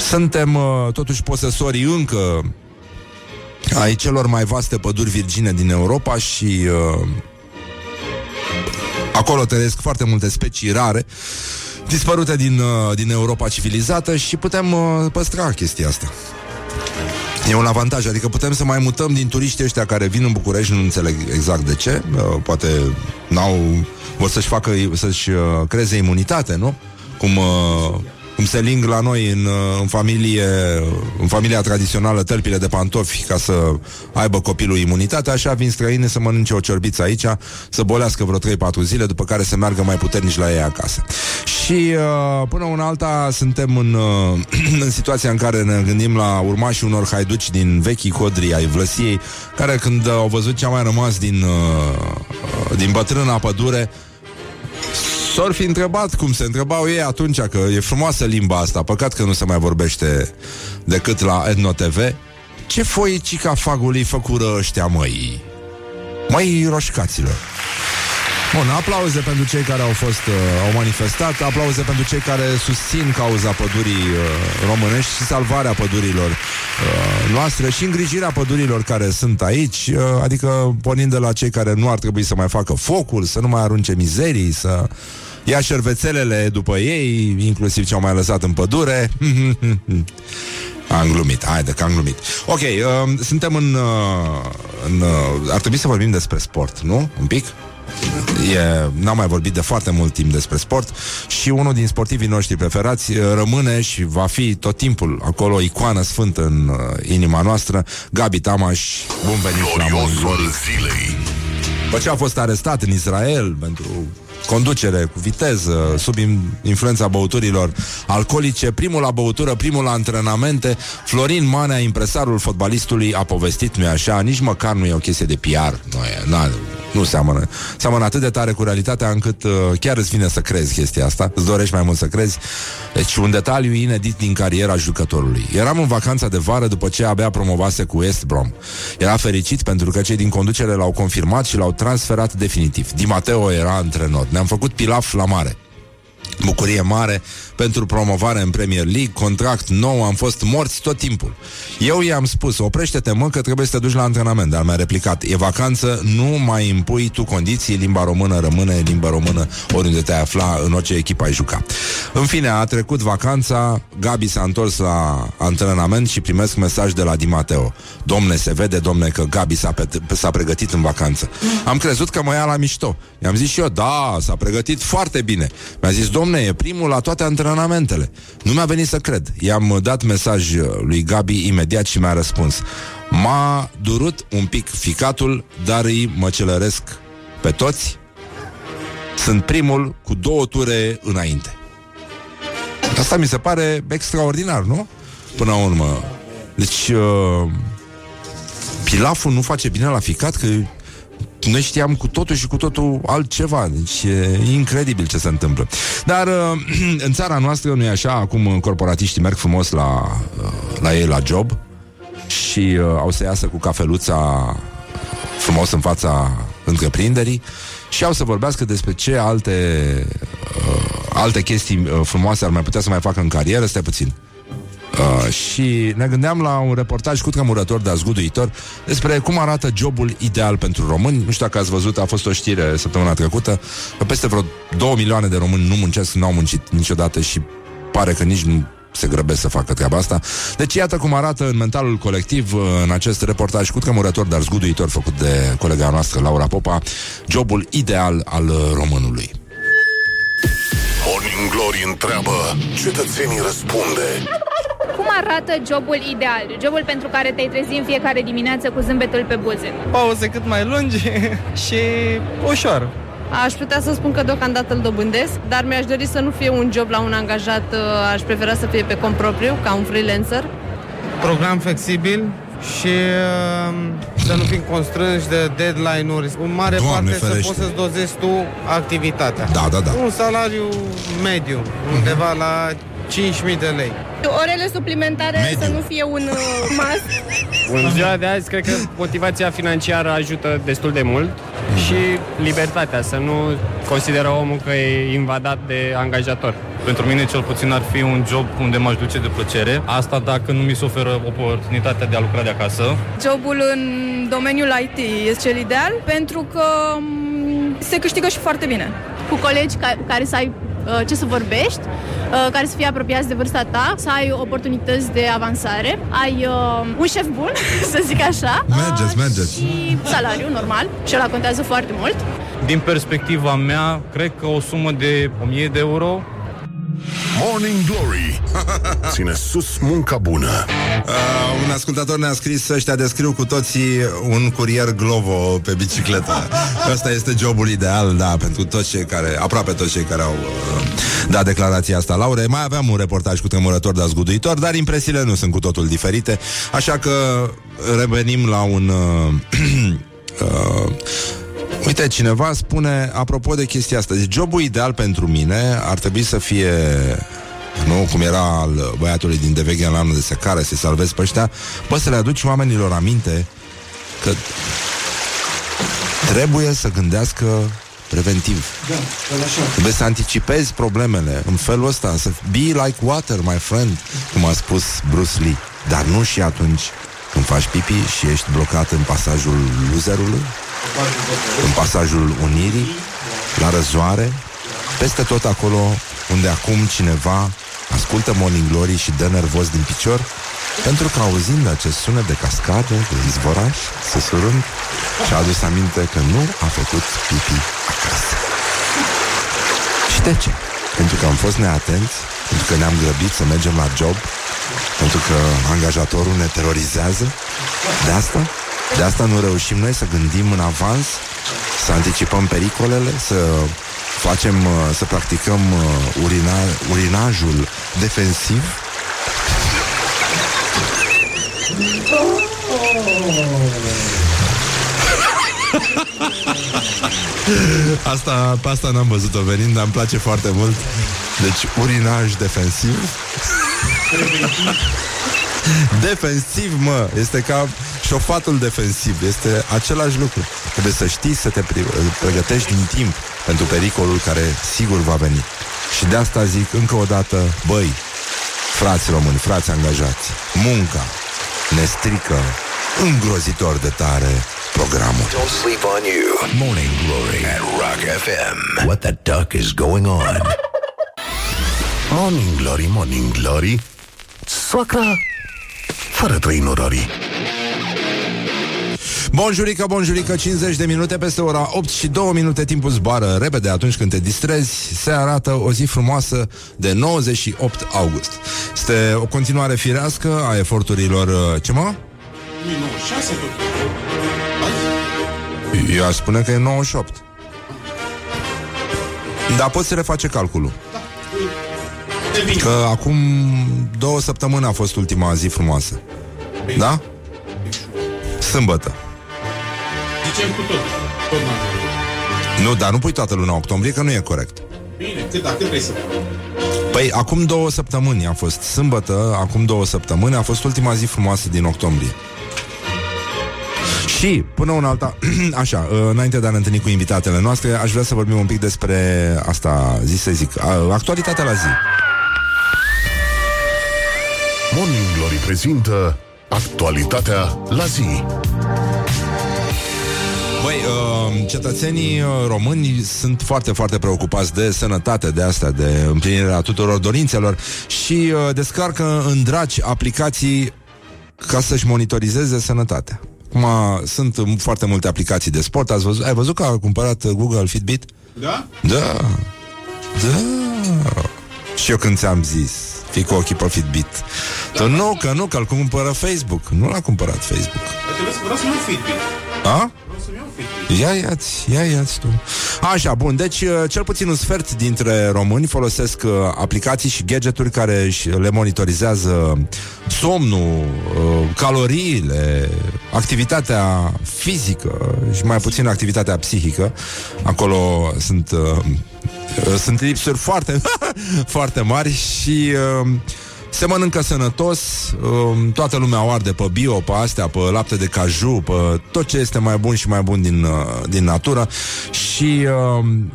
Suntem uh, totuși posesorii încă ai celor mai vaste păduri virgine din Europa și uh, acolo trăiesc foarte multe specii rare dispărute din, uh, din Europa civilizată și putem uh, păstra chestia asta. E un avantaj, adică putem să mai mutăm din turiștii ăștia care vin în București, nu înțeleg exact de ce, uh, poate n-au, vor să-și facă, să-și uh, creeze imunitate, nu? Cum uh, cum se ling la noi în, în familie, în familia tradițională tălpile de pantofi ca să aibă copilul imunitate, așa vin străini să mănânce o ciorbiță aici, să bolească vreo 3-4 zile, după care să meargă mai puternici la ei acasă. Și uh, până una alta suntem în, uh, [clears throat] în situația în care ne gândim la urmașii unor haiduci din vechii codri ai Vlăsiei, care când au văzut ce a mai rămas din, uh, din bătrâna pădure, S-or fi întrebat cum se întrebau ei atunci Că e frumoasă limba asta. Păcat că nu se mai vorbește decât la Etno TV Ce foicica fagului făcură ăștia măi? Măi roșcaților Bun, aplauze pentru cei care au fost, uh, au manifestat, aplauze pentru cei care susțin cauza pădurii uh, românești și salvarea pădurilor uh, noastre și îngrijirea pădurilor care sunt aici, uh, adică pornind de la cei care nu ar trebui să mai facă focul, să nu mai arunce mizerii, să ia șervețelele după ei, inclusiv ce au mai lăsat în pădure. [laughs] Am glumit, haide că am glumit Ok, uh, suntem în, uh, în uh, Ar trebui să vorbim despre sport, nu? Un pic? E, n-am mai vorbit de foarte mult timp despre sport și unul din sportivii noștri preferați uh, rămâne și va fi tot timpul acolo icoană sfântă în uh, inima noastră, Gabi Tamaș, bun venit la Morning Glory. Gloriosul zilei. După ce a fost arestat în Israel pentru conducere cu viteză, sub in- influența băuturilor alcoolice, primul la băutură, primul la antrenamente, Florin Manea, impresarul fotbalistului, a povestit, nu-i așa, nici măcar nu e o chestie de PR, nu e, na, nu seamănă. Seamănă atât de tare cu realitatea încât uh, chiar îți vine să crezi chestia asta, îți dorești mai mult să crezi. Deci un detaliu inedit din cariera jucătorului. Eram în vacanța de vară după ce abia promovase cu West Brom. Era fericit pentru că cei din conducere l-au confirmat și l-au transferat definitiv. Di Matteo era antrenor. Ne-am făcut pilaf la mare. Bucurie mare pentru promovare în Premier League, contract nou, am fost morți tot timpul. Eu i-am spus, oprește-te mă că trebuie să te duci la antrenament, dar mi-a replicat, e vacanță, nu mai impui tu condiții, limba română rămâne limba română oriunde te afla, în orice echipă ai juca. În fine, a trecut vacanța, Gabi s-a întors la antrenament și primesc mesaj de la Di Matteo. Domne, se vede, domne, că Gabi s-a, pe- s-a pregătit în vacanță. Am crezut că mă ia la mișto. I-am zis și eu, da, s-a pregătit foarte bine. Mi-a zis, domne, e primul la toate antrenamentele. Nu mi-a venit să cred. I-am dat mesaj uh, lui Gabi imediat și mi-a răspuns. M-a durut un pic ficatul, dar îi măcelăresc pe toți. Sunt primul cu două ture înainte. Asta mi se pare extraordinar, nu? Până la urmă. Deci, uh, pilaful nu face bine la ficat, că noi știam cu totul și cu totul altceva. Deci e incredibil ce se întâmplă. Dar uh, [clears throat] în țara noastră nu e așa, acum corporatiștii merg frumos la, uh, la ei la job și uh, au să iasă cu cafeluța frumos în fața întreprinderii și au să vorbească despre ce alte uh, alte chestii uh, frumoase ar mai putea să mai facă în carieră, stai puțin. Uh, și ne gândeam la un reportaj cu tremurător, dar zguduitor, despre cum arată jobul ideal pentru români. Nu știu dacă ați văzut, a fost o știre săptămâna trecută, că peste vreo 2 milioane de români nu muncesc, nu au muncit niciodată și pare că nici nu se grăbesc să facă treaba asta. Deci iată cum arată în mentalul colectiv uh, în acest reportaj cu tremurător, dar zguduitor făcut de colega noastră Laura Popa, jobul ideal al uh, românului. Morning Glory întreabă, cetățenii răspunde. Cum arată jobul ideal? Jobul pentru care te-ai trezi în fiecare dimineață cu zâmbetul pe buze. pauze cât mai lungi [laughs] și ușor. Aș putea să spun că deocamdată îl dobândesc, dar mi-aș dori să nu fie un job la un angajat, uh, aș prefera să fie pe cont propriu, ca un freelancer. Program flexibil și uh, să nu fim constrânși de deadline-uri. În mare Doamne parte ferește. să poți să-ți dozezi tu activitatea. Da, da, da. Un salariu mediu, undeva la 5.000 de lei. Orele suplimentare Mediu. să nu fie un uh, must. În ziua de azi, cred că motivația financiară ajută destul de mult și libertatea, să nu consideră omul că e invadat de angajator. Pentru mine cel puțin ar fi un job unde m-aș duce de plăcere. Asta dacă nu mi se oferă oportunitatea de a lucra de acasă. Jobul în domeniul IT este cel ideal pentru că m, se câștigă și foarte bine. Cu colegi ca, care să ai uh, ce să vorbești, uh, care să fie apropiați de vârsta ta, să ai oportunități de avansare, ai uh, un șef bun, [laughs] să zic așa. Mergeți, mergeți. Și salariu, normal, și ăla contează foarte mult. Din perspectiva mea, cred că o sumă de 1000 de euro Morning Glory [laughs] Ține sus munca bună Uh, un ascultător ne-a scris ăștia descriu cu toții un curier Glovo pe bicicletă. Ăsta este jobul ideal, da, pentru toți cei care, aproape toți cei care au uh, dat declarația asta. Laure, mai aveam un reportaj cu tremurător, dar zguduitor, dar impresiile nu sunt cu totul diferite, așa că revenim la un uh, [clears throat] uh, Uite, cineva spune, apropo de chestia asta, deci jobul ideal pentru mine ar trebui să fie nu? Cum era al băiatului din Deveghe în anul de secare, să salvezi pe ăștia, bă, să le aduci oamenilor aminte că trebuie să gândească preventiv. Da, fel așa. Trebuie să anticipezi problemele în felul ăsta, să be like water, my friend, cum a spus Bruce Lee. Dar nu și atunci când faci pipi și ești blocat în pasajul loserului, în pasajul unirii, la răzoare, peste tot acolo unde acum cineva ascultă Morning Glory și dă nervos din picior, pentru că auzind acest sunet de cascadă, de izvoraș, susurând, și-a adus aminte că nu a făcut pipi acasă. Și de ce? Pentru că am fost neatenți, pentru că ne-am grăbit să mergem la job, pentru că angajatorul ne terorizează. De asta? De asta nu reușim noi să gândim în avans, să anticipăm pericolele, să facem, uh, să practicăm uh, urina, urinajul defensiv. [laughs] Asta, pe asta n-am văzut-o venind, dar îmi place foarte mult. Deci, urinaj defensiv. [laughs] defensiv, mă, este ca șofatul defensiv, este același lucru. Trebuie să știi să te pri- pregătești din timp pentru pericolul care sigur va veni. Și de asta zic încă o dată, băi, frați români, frați angajați, munca ne strică îngrozitor de tare programul. Don't sleep on you. Morning Glory at Rock FM. What the duck is going on? Morning Glory, Morning Glory Soacra Fără trăinurorii Bonjurică, bonjurică, 50 de minute peste ora 8 și 2 minute timpul zboară repede atunci când te distrezi. Se arată o zi frumoasă de 98 august. Este o continuare firească a eforturilor... uh, Ce mă? Nu, nu, 6 tot. Eu aș spune că e 98. Dar poți să reface calculul. Că acum două săptămâni a fost ultima zi frumoasă. Da? Sâmbătă. Zicem cu tot. Tot n-am. Nu, dar nu pui toată luna octombrie, că nu e corect. Bine, cât, da, cât vrei să fac? Păi, acum două săptămâni a fost sâmbătă, acum două săptămâni a fost ultima zi frumoasă din octombrie. Și, până una alta, [clears throat] așa, înainte de a ne întâlni cu invitatele noastre, aș vrea să vorbim un pic despre asta, zi să zic, a- actualitatea la zi. Morning Glory prezintă Actualitatea la zi Băi, uh, cetățenii uh, români sunt foarte, foarte preocupați de sănătate, de asta, de împlinirea tuturor dorințelor și uh, descarcă în dragi aplicații ca să-și monitorizeze sănătatea. Acum sunt um, foarte multe aplicații de sport. Ați văzut, ai văzut că a cumpărat uh, Google Fitbit? Da? Da. Da. Și eu când ți-am zis, fii cu ochii pe Fitbit. Da, nu, că nu, că îl cumpără Facebook. Nu l-a cumpărat Facebook. Dar trebuie să vreau să-mi iau Fitbit. A? Vreau să-mi iau Fitbit. Ia iați, ia iați tu. Așa, bun, deci uh, cel puțin un sfert dintre români folosesc uh, aplicații și gadgeturi care își le monitorizează somnul, uh, caloriile, activitatea fizică și mai puțin activitatea psihică. Acolo sunt uh, uh, sunt lipsuri foarte [laughs] foarte mari și uh, se mănâncă sănătos, um, toată lumea o arde pe bio, pe astea, pe lapte de caju, pe tot ce este mai bun și mai bun din, uh, din natură și um,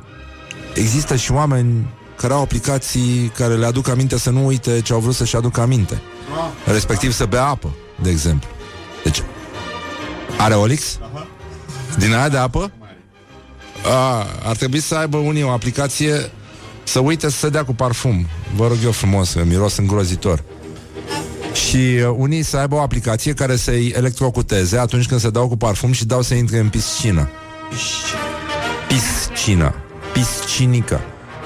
există și oameni care au aplicații care le aduc aminte să nu uite ce au vrut să-și aducă aminte. Respectiv să bea apă, de exemplu. Deci, are Olix? Din aia de apă? A, ar trebui să aibă unii o aplicație să uite să se dea cu parfum. Vă rog eu frumos, că miros îngrozitor. Și uh, unii să aibă o aplicație care să-i electrocuteze atunci când se dau cu parfum și dau să intre în piscină. Piscină. Piscinică.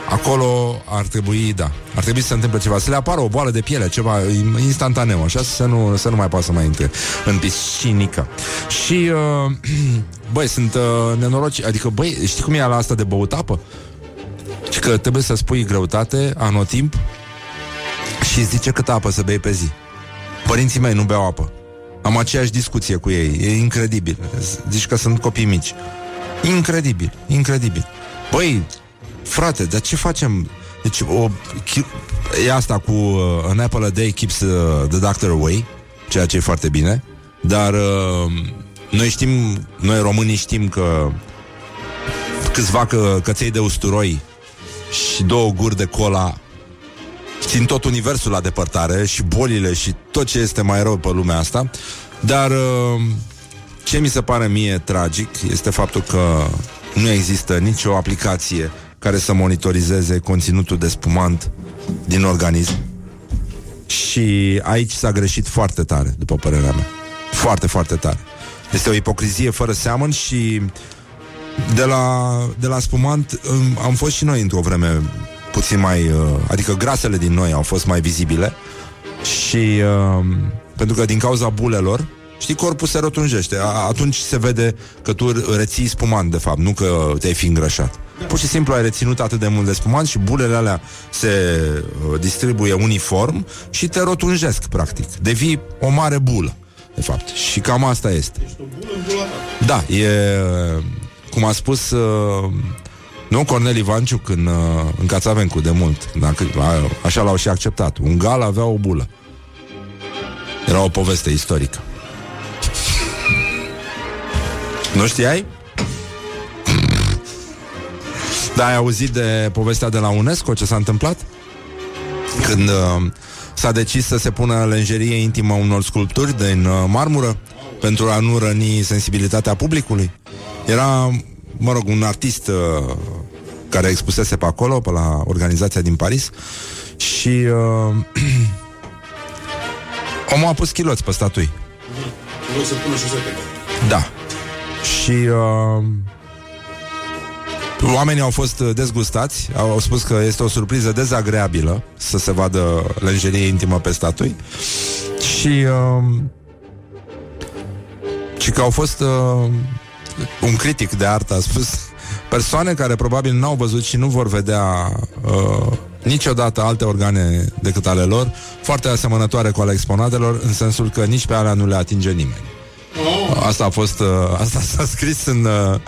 Acolo ar trebui, da, ar trebui să se întâmple ceva, să le apară o boală de piele, ceva instantaneu, așa, să nu, să nu mai poată să mai intre în piscinică. Și, uh, [clears throat] băi, sunt uh, nenoroci, adică, băi, știi cum e la asta de băut apă? Și că trebuie să spui greutate, anotimp și zice cât apă să bei pe zi. Părinții mei nu beau apă. Am aceeași discuție cu ei. E incredibil. Zici că sunt copii mici. Incredibil, incredibil. Băi, frate, dar ce facem? Deci, o, chi- e asta cu uh, An apple a day keeps uh, the doctor away, ceea ce e foarte bine, dar uh, noi știm, noi românii știm că câțiva că, căței de usturoi și două guri de cola țin tot universul la depărtare și bolile și tot ce este mai rău pe lumea asta, dar uh, ce mi se pare mie tragic este faptul că nu există nicio aplicație care să monitorizeze conținutul de spumant din organism și aici s-a greșit foarte tare, după părerea mea. Foarte, foarte tare. Este o ipocrizie fără seamăn și de la, de la spumant um, am fost și noi într-o vreme puțin mai... Uh, adică grasele din noi au fost mai vizibile și uh, pentru că din cauza bulelor Știi, corpul se rotunjește. A- Atunci se vede că tu reții spumant, de fapt, nu că te-ai fi îngrășat. Pur și simplu ai reținut atât de mult de spumant și bulele alea se uh, distribuie uniform și te rotunjesc, practic. Devii o mare bulă, de fapt. Și cam asta este. Da, e... uh, Cum a spus... Uh, nu, Cornel Ivanciuc în, uh, în Cațavencu de mult. Dacă, a, așa l-au și acceptat. Un gal avea o bulă. Era o poveste istorică. Nu știai? [clears throat] Da, ai auzit de povestea de la UNESCO, ce s-a întâmplat? Când uh, s-a decis să se pună lenjerie intimă unor sculpturi din uh, marmură pentru a nu răni sensibilitatea publicului. Era, mă rog, un artist uh, care expusese pe acolo, pe la organizația din Paris și uh, [clears throat] omul a pus chiloți pe statui. Vreau să pună șosete. Da. Și uh, oamenii au fost uh, dezgustați, au, au spus că este o surpriză dezagreabilă să se vadă lenjerie intimă pe statui și uh, și că au fost uh, un critic de artă a spus persoane care probabil n-au văzut și nu vor vedea uh, niciodată alte organe decât ale lor, foarte asemănătoare cu ale exponatelor, în sensul că nici pe alea nu le atinge nimeni. Asta a fost, uh, [laughs] asta s-a scris în, uh,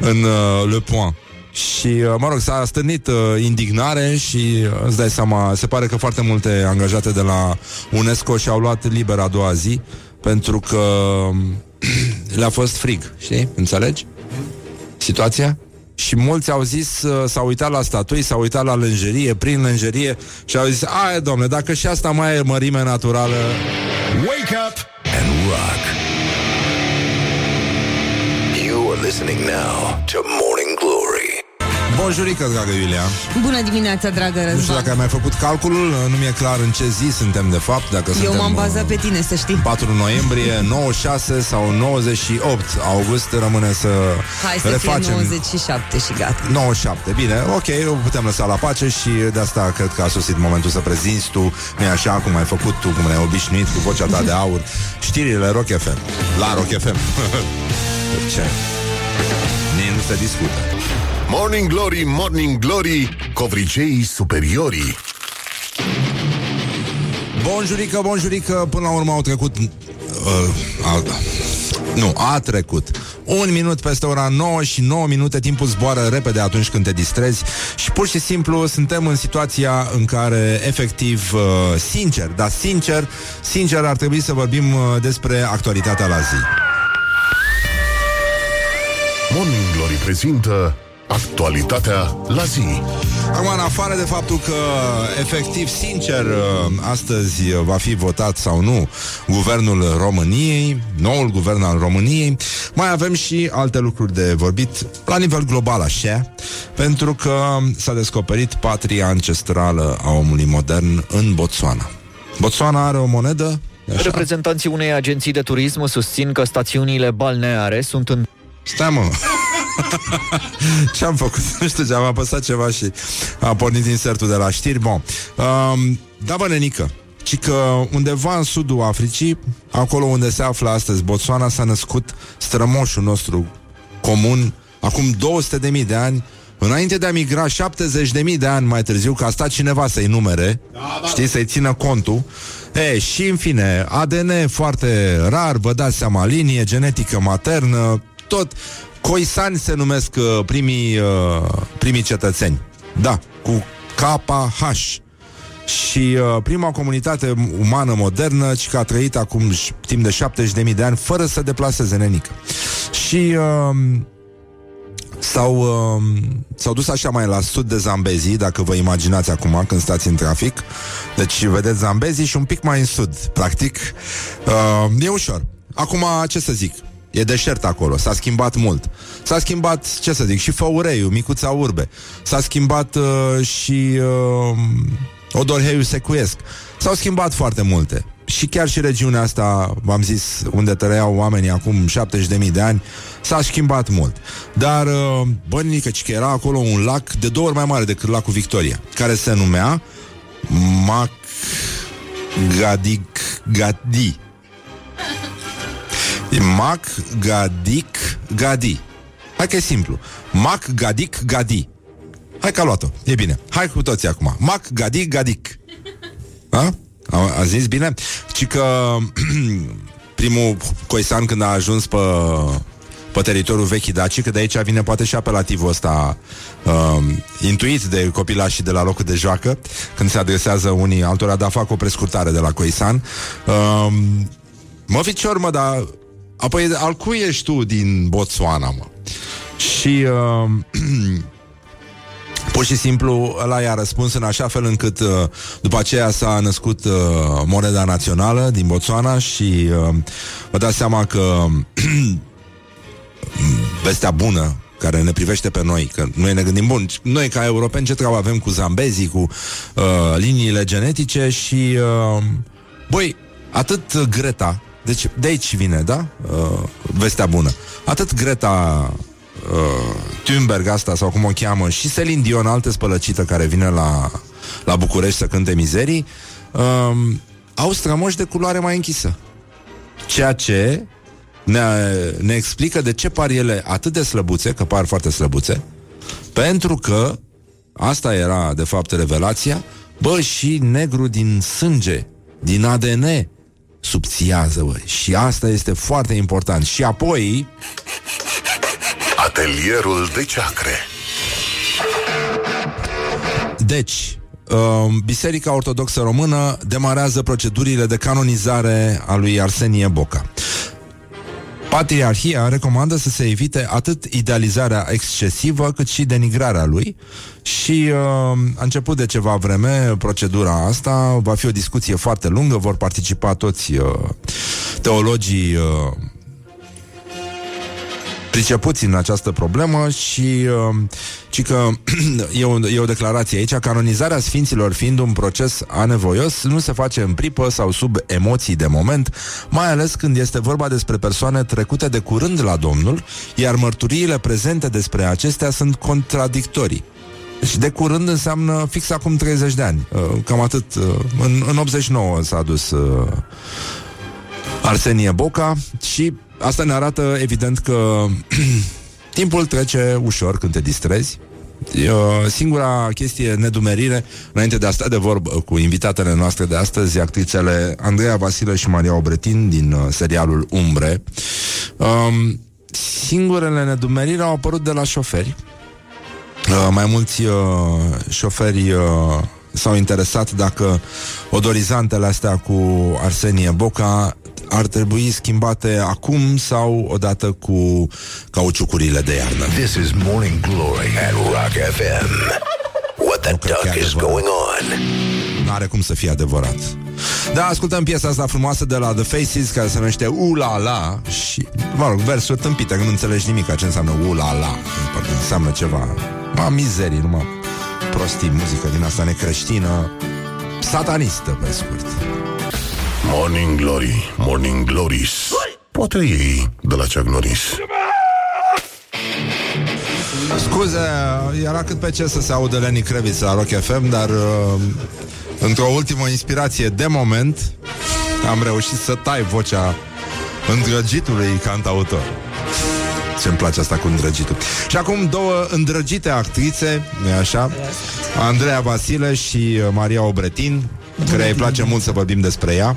în uh, Le Point. Și, uh, mă rog, s-a stârnit uh, indignare și uh, îți dai seama, se pare că foarte multe angajate de la UNESCO și-au luat liber a doua zi pentru că [clears throat] le-a fost frig, știi? Înțelegi? Situația? Și mulți au zis, uh, s-au uitat la statui, s-au uitat la lenjerie, prin lenjerie și au zis, aia, domne, dacă și asta mai e mărime naturală... Wake up and rock. You are listening now to Morning Glory. Bonjurică, dragă Iulia! Bună dimineața, dragă Nu știu Răzvan. dacă ai mai făcut calculul, nu mi-e clar în ce zi suntem de fapt, dacă Eu suntem m-am uh, bazat pe tine, să știi. 4 noiembrie, 96 sau 98 august, rămâne să Hai să refacem. fie 97 și gata. 97, bine, ok, o putem lăsa la pace și de asta cred că a sosit momentul să prezinți tu, nu așa cum ai făcut tu, cum ne-ai obișnuit cu vocea ta de aur, știrile Rock FM, la Rock FM. [laughs] Ce? Nici nu se discută. Morning Glory, Morning Glory, covriceii superiorii. Bonjurică, bonjurică, până la urmă au trecut... Uh, a, nu, a trecut. Un minut peste ora 9 și 9 minute, timpul zboară repede atunci când te distrezi și pur și simplu suntem în situația în care, efectiv, uh, sincer, dar sincer, sincer ar trebui să vorbim uh, despre actualitatea la zi. Morning Glory prezintă actualitatea la zi. Acum, în afară de faptul că, efectiv, sincer, uh, astăzi uh, va fi votat sau nu guvernul României, noul guvern al României, mai avem și alte lucruri de vorbit la nivel global, așa, pentru că s-a descoperit patria ancestrală a omului modern în Botswana. Botswana are o monedă? Așa. Reprezentanții unei agenții de turism susțin că stațiunile balneare sunt în Stai mă [laughs] Ce-am făcut? Nu știu ce, am apăsat ceva și a pornit insertul de la știri Bun um, Da bă, nenică ci că undeva în sudul Africii, acolo unde se află astăzi Botswana, s-a născut strămoșul nostru comun, acum 200 de mii de ani, înainte de a migra 70 de mii de ani mai târziu, că a stat cineva să-i numere, da, da. știi, să-i țină contul. E, și în fine, ADN foarte rar, vă dați seama, linie genetică maternă, tot Coisani se numesc uh, primii, uh, primii cetățeni. Da, cu KH. Și uh, prima comunitate umană modernă, ci că a trăit acum ș- timp de 70.000 de ani fără să deplaseze nenică. Și uh, s-au, uh, s-au dus așa mai la sud de Zambezi, dacă vă imaginați acum când stați în trafic. Deci vedeți Zambezi și un pic mai în sud, practic. Uh, e ușor. Acum, ce să zic? E deșert acolo, s-a schimbat mult. S-a schimbat, ce să zic, și Făureiu, Micuța Urbe. S-a schimbat uh, și uh, Odorheiu Secuiesc. S-au schimbat foarte multe. Și chiar și regiunea asta, v-am zis, unde trăiau oamenii acum 70.000 de ani, s-a schimbat mult. Dar, uh, bănică, că era acolo un lac de două ori mai mare decât lacul Victoria, care se numea Mac Gadic Gadi. Mac Gadic Gadi. Hai că e simplu. Mac Gadic Gadi. Hai că a luat-o. E bine. Hai cu toții acum. Mac Gadic Gadic. A? A, a zis bine? Ci că [clears throat] primul coisan când a ajuns pe, pe teritoriul vechi Daci, că de aici vine poate și apelativul ăsta uh, intuit de copilașii de la locul de joacă, când se adresează unii altora, dar fac o prescurtare de la coisan. Uh, mă, ficior, mă, dar apoi al cui ești tu din Botswana, mă? Și uh, [clears throat] Pur și simplu ăla i-a răspuns în așa fel încât uh, după aceea s-a născut uh, moneda națională din Botswana și uh, vă dați seama că [clears throat] vestea bună care ne privește pe noi, că noi ne gândim bun, noi ca europeni ce treabă avem cu zambezii, cu uh, liniile genetice și uh, băi, atât Greta, deci de aici vine, da? Uh, vestea bună. Atât Greta uh, Thunberg asta sau cum o cheamă și Celine Dion, altă spălăcită care vine la, la București să cânte mizerii, uh, au strămoși de culoare mai închisă. Ceea ce ne, ne explică de ce par ele atât de slăbuțe, că par foarte slăbuțe, pentru că asta era de fapt revelația, bă, și negru din sânge, din ADN, subțiază, bă, și asta este foarte important. Și apoi, Atelierul de ceacre. Deci, uh, Biserica Ortodoxă Română demarează procedurile de canonizare a lui Arsenie Boca. Patriarhia recomandă să se evite atât idealizarea excesivă cât și denigrarea lui. Și uh, a început de ceva vreme procedura asta, va fi o discuție foarte lungă, vor participa toți uh, teologii uh, pricepuți în această problemă și uh, ci că [clears throat] e, o, e o declarație aici, canonizarea sfinților fiind un proces anevoios, nu se face în pripă sau sub emoții de moment, mai ales când este vorba despre persoane trecute de curând la Domnul, iar mărturiile prezente despre acestea sunt contradictorii. Și de curând înseamnă fix acum 30 de ani. Uh, Cam atât. uh, În, în 89 s-a dus uh, Arsenie Boca și asta ne arată evident că [clears throat] timpul trece ușor când te distrezi. E, uh, Singura chestie nedumerire Înainte de a sta de vorbă cu invitatele noastre de astăzi Actrițele Andreea Vasilă și Maria Obretin Din uh, serialul Umbre um, Singurele nedumeriri au apărut de la șoferi Uh, mai mulți uh, șoferi uh, s-au interesat dacă odorizantele astea cu Arsenie Boca ar trebui schimbate acum sau odată cu cauciucurile de iarnă. This is Morning Glory at Rock FM. What the duck is going on? N-are cum să fie adevărat. Da, ascultăm piesa asta frumoasă de la The Faces care se numește Ula La și, mă rog, versuri tâmpite, că nu înțelegi nimic ce înseamnă Ula La. Înseamnă ceva, ma mizerii, numai prostii, muzică din asta necreștină, satanistă, pe scurt. Morning Glory, Morning Glories. Poate ei de la Chuck Norris. Scuze, era cât pe ce să se audă Lenny Kravitz la Rock FM, dar uh, într-o ultimă inspirație de moment am reușit să tai vocea îndrăgitului cantautor. Ce-mi place asta cu îndrăgitul. Și acum două îndrăgite actrițe, nu așa? Andreea Vasile și uh, Maria Obretin, care îi place mult să vorbim despre ea.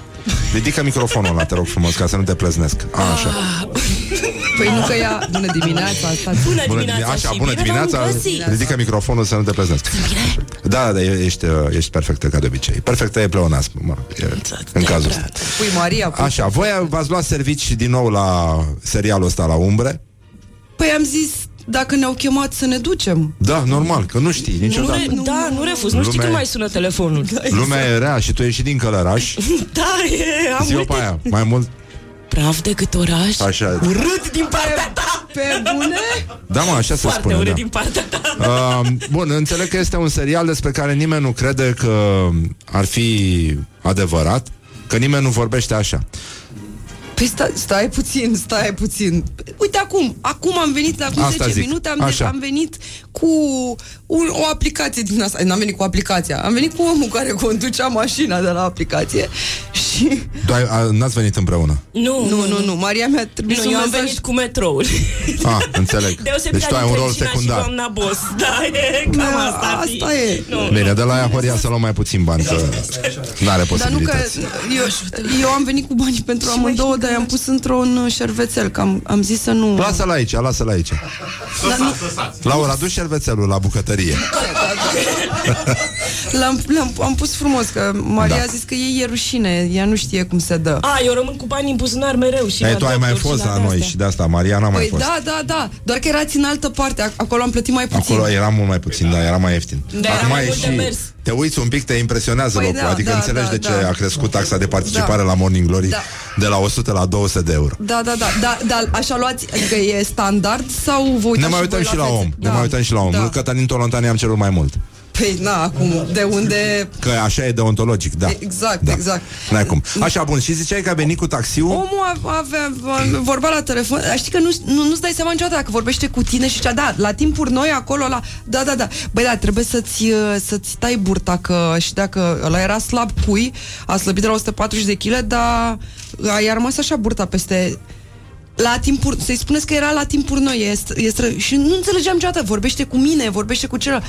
Ridică microfonul ăla, te rog frumos, ca să nu te plăznesc. A, așa. [laughs] Păi nu că ea... Bună dimineața, stați. Bună Bună dimineața dimineața, așa, și bună bine dimineața. v-am găsit. Ridică microfonul să nu te pleznesc. Da, da, ești, uh, ești perfectă ca de obicei. Perfectă e pleonasm, mă, e, în cazul ăsta. Pui Maria, pui... Așa, voi v-ați luat servici din nou la serialul ăsta la umbre? Păi am zis, dacă ne-au chemat să ne ducem. Da, normal, că nu știi Nu niciodată. re- da, nu refuz, nu știi Lumea când e- mai sună telefonul. Lumea e rea și tu ești și din Călăraș. [laughs] Da, e, am Zi-o multe pe aia, mai mult. praf decât oraș. Așa. Urât din partea ta. Pe bune? Da, mă, așa se Foarte spune. urât Da. din partea ta. [laughs] Uh, bun, înțeleg că este un serial despre care nimeni nu crede că ar fi adevărat, că nimeni nu vorbește așa. Păi stai, stai puțin, stai puțin. Uite acum, acum am venit, acum Asta 10 zic. minute am, Așa. am venit cu un, o aplicație din asta. N-am venit cu aplicația, am venit cu omul care conducea mașina de la aplicație și... Doi, a, n-ați venit împreună. Nu, Nu, nu, nu, Maria mi-a trimis Nu, un eu am mesaj. venit cu metroul. Ah, înțeleg. [laughs] Deosebit Deci tu ai un rol și secundar. doamna boss. [laughs] Da, e cam Da, asta. ar fi. asta e. Nu. Bine, de la aia Horia să luăm mai puțin bani, că n-are Dar nu că posibilități. eu, eu am venit cu banii pentru amândouă, dar i-am pus într-un șervețel, că am, am zis să nu... Lasă-l aici, lasă-l aici. Dar nu, Laura, du șervețelul la bucătărie. [laughs] l-am, l-am, am pus frumos, că Maria Da. a zis că ei e rușine, ea nu știe cum se dă. A, eu rămân cu banii în buzunar mereu și Ei, la tu ai mai doctor fost și la la noi astea. și de asta, Maria n-a mai Păi fost. da, da, da, doar că erați în altă parte, ac- acolo am plătit mai puțin. Acolo era mult mai puțin, da, era mai ieftin. Da, era mai mult de mers. te uiți un pic, te impresionează Păi locul, da, adică da, înțelegi da, de ce da. a crescut taxa de participare Da. la Morning Glory Da. de la 100 la 200 de euro. Da, da, da, da, da, așa luați, adică e standard sau vă uitați ne mai uităm voi și la fețe? om, ne Da, mai uităm și la om. da. Lui Cătălin Tolontani am cerut mai mult. Păi, na, acum, de unde... Că așa e deontologic, da. Exact, Da. exact. N-ai cum. Așa, bun, și ziceai că a venit cu taxiul? Omul avea, avea, vorbea la telefon Dar Știi că nu, nu, nu-ți dai seama niciodată Dacă vorbește cu tine și cea Da, la timpuri noi acolo la, Da, da, da Băi, da, trebuie să-ți, uh, să-ți tai burta că, Și dacă ăla era slab cui A slăbit de la 140 de kg Dar a, i-a rămas așa burta peste la timpuri, să-i spuneți că era la timpuri noi este, este, Și nu înțelegeam niciodată Vorbește cu mine, vorbește cu celălalt.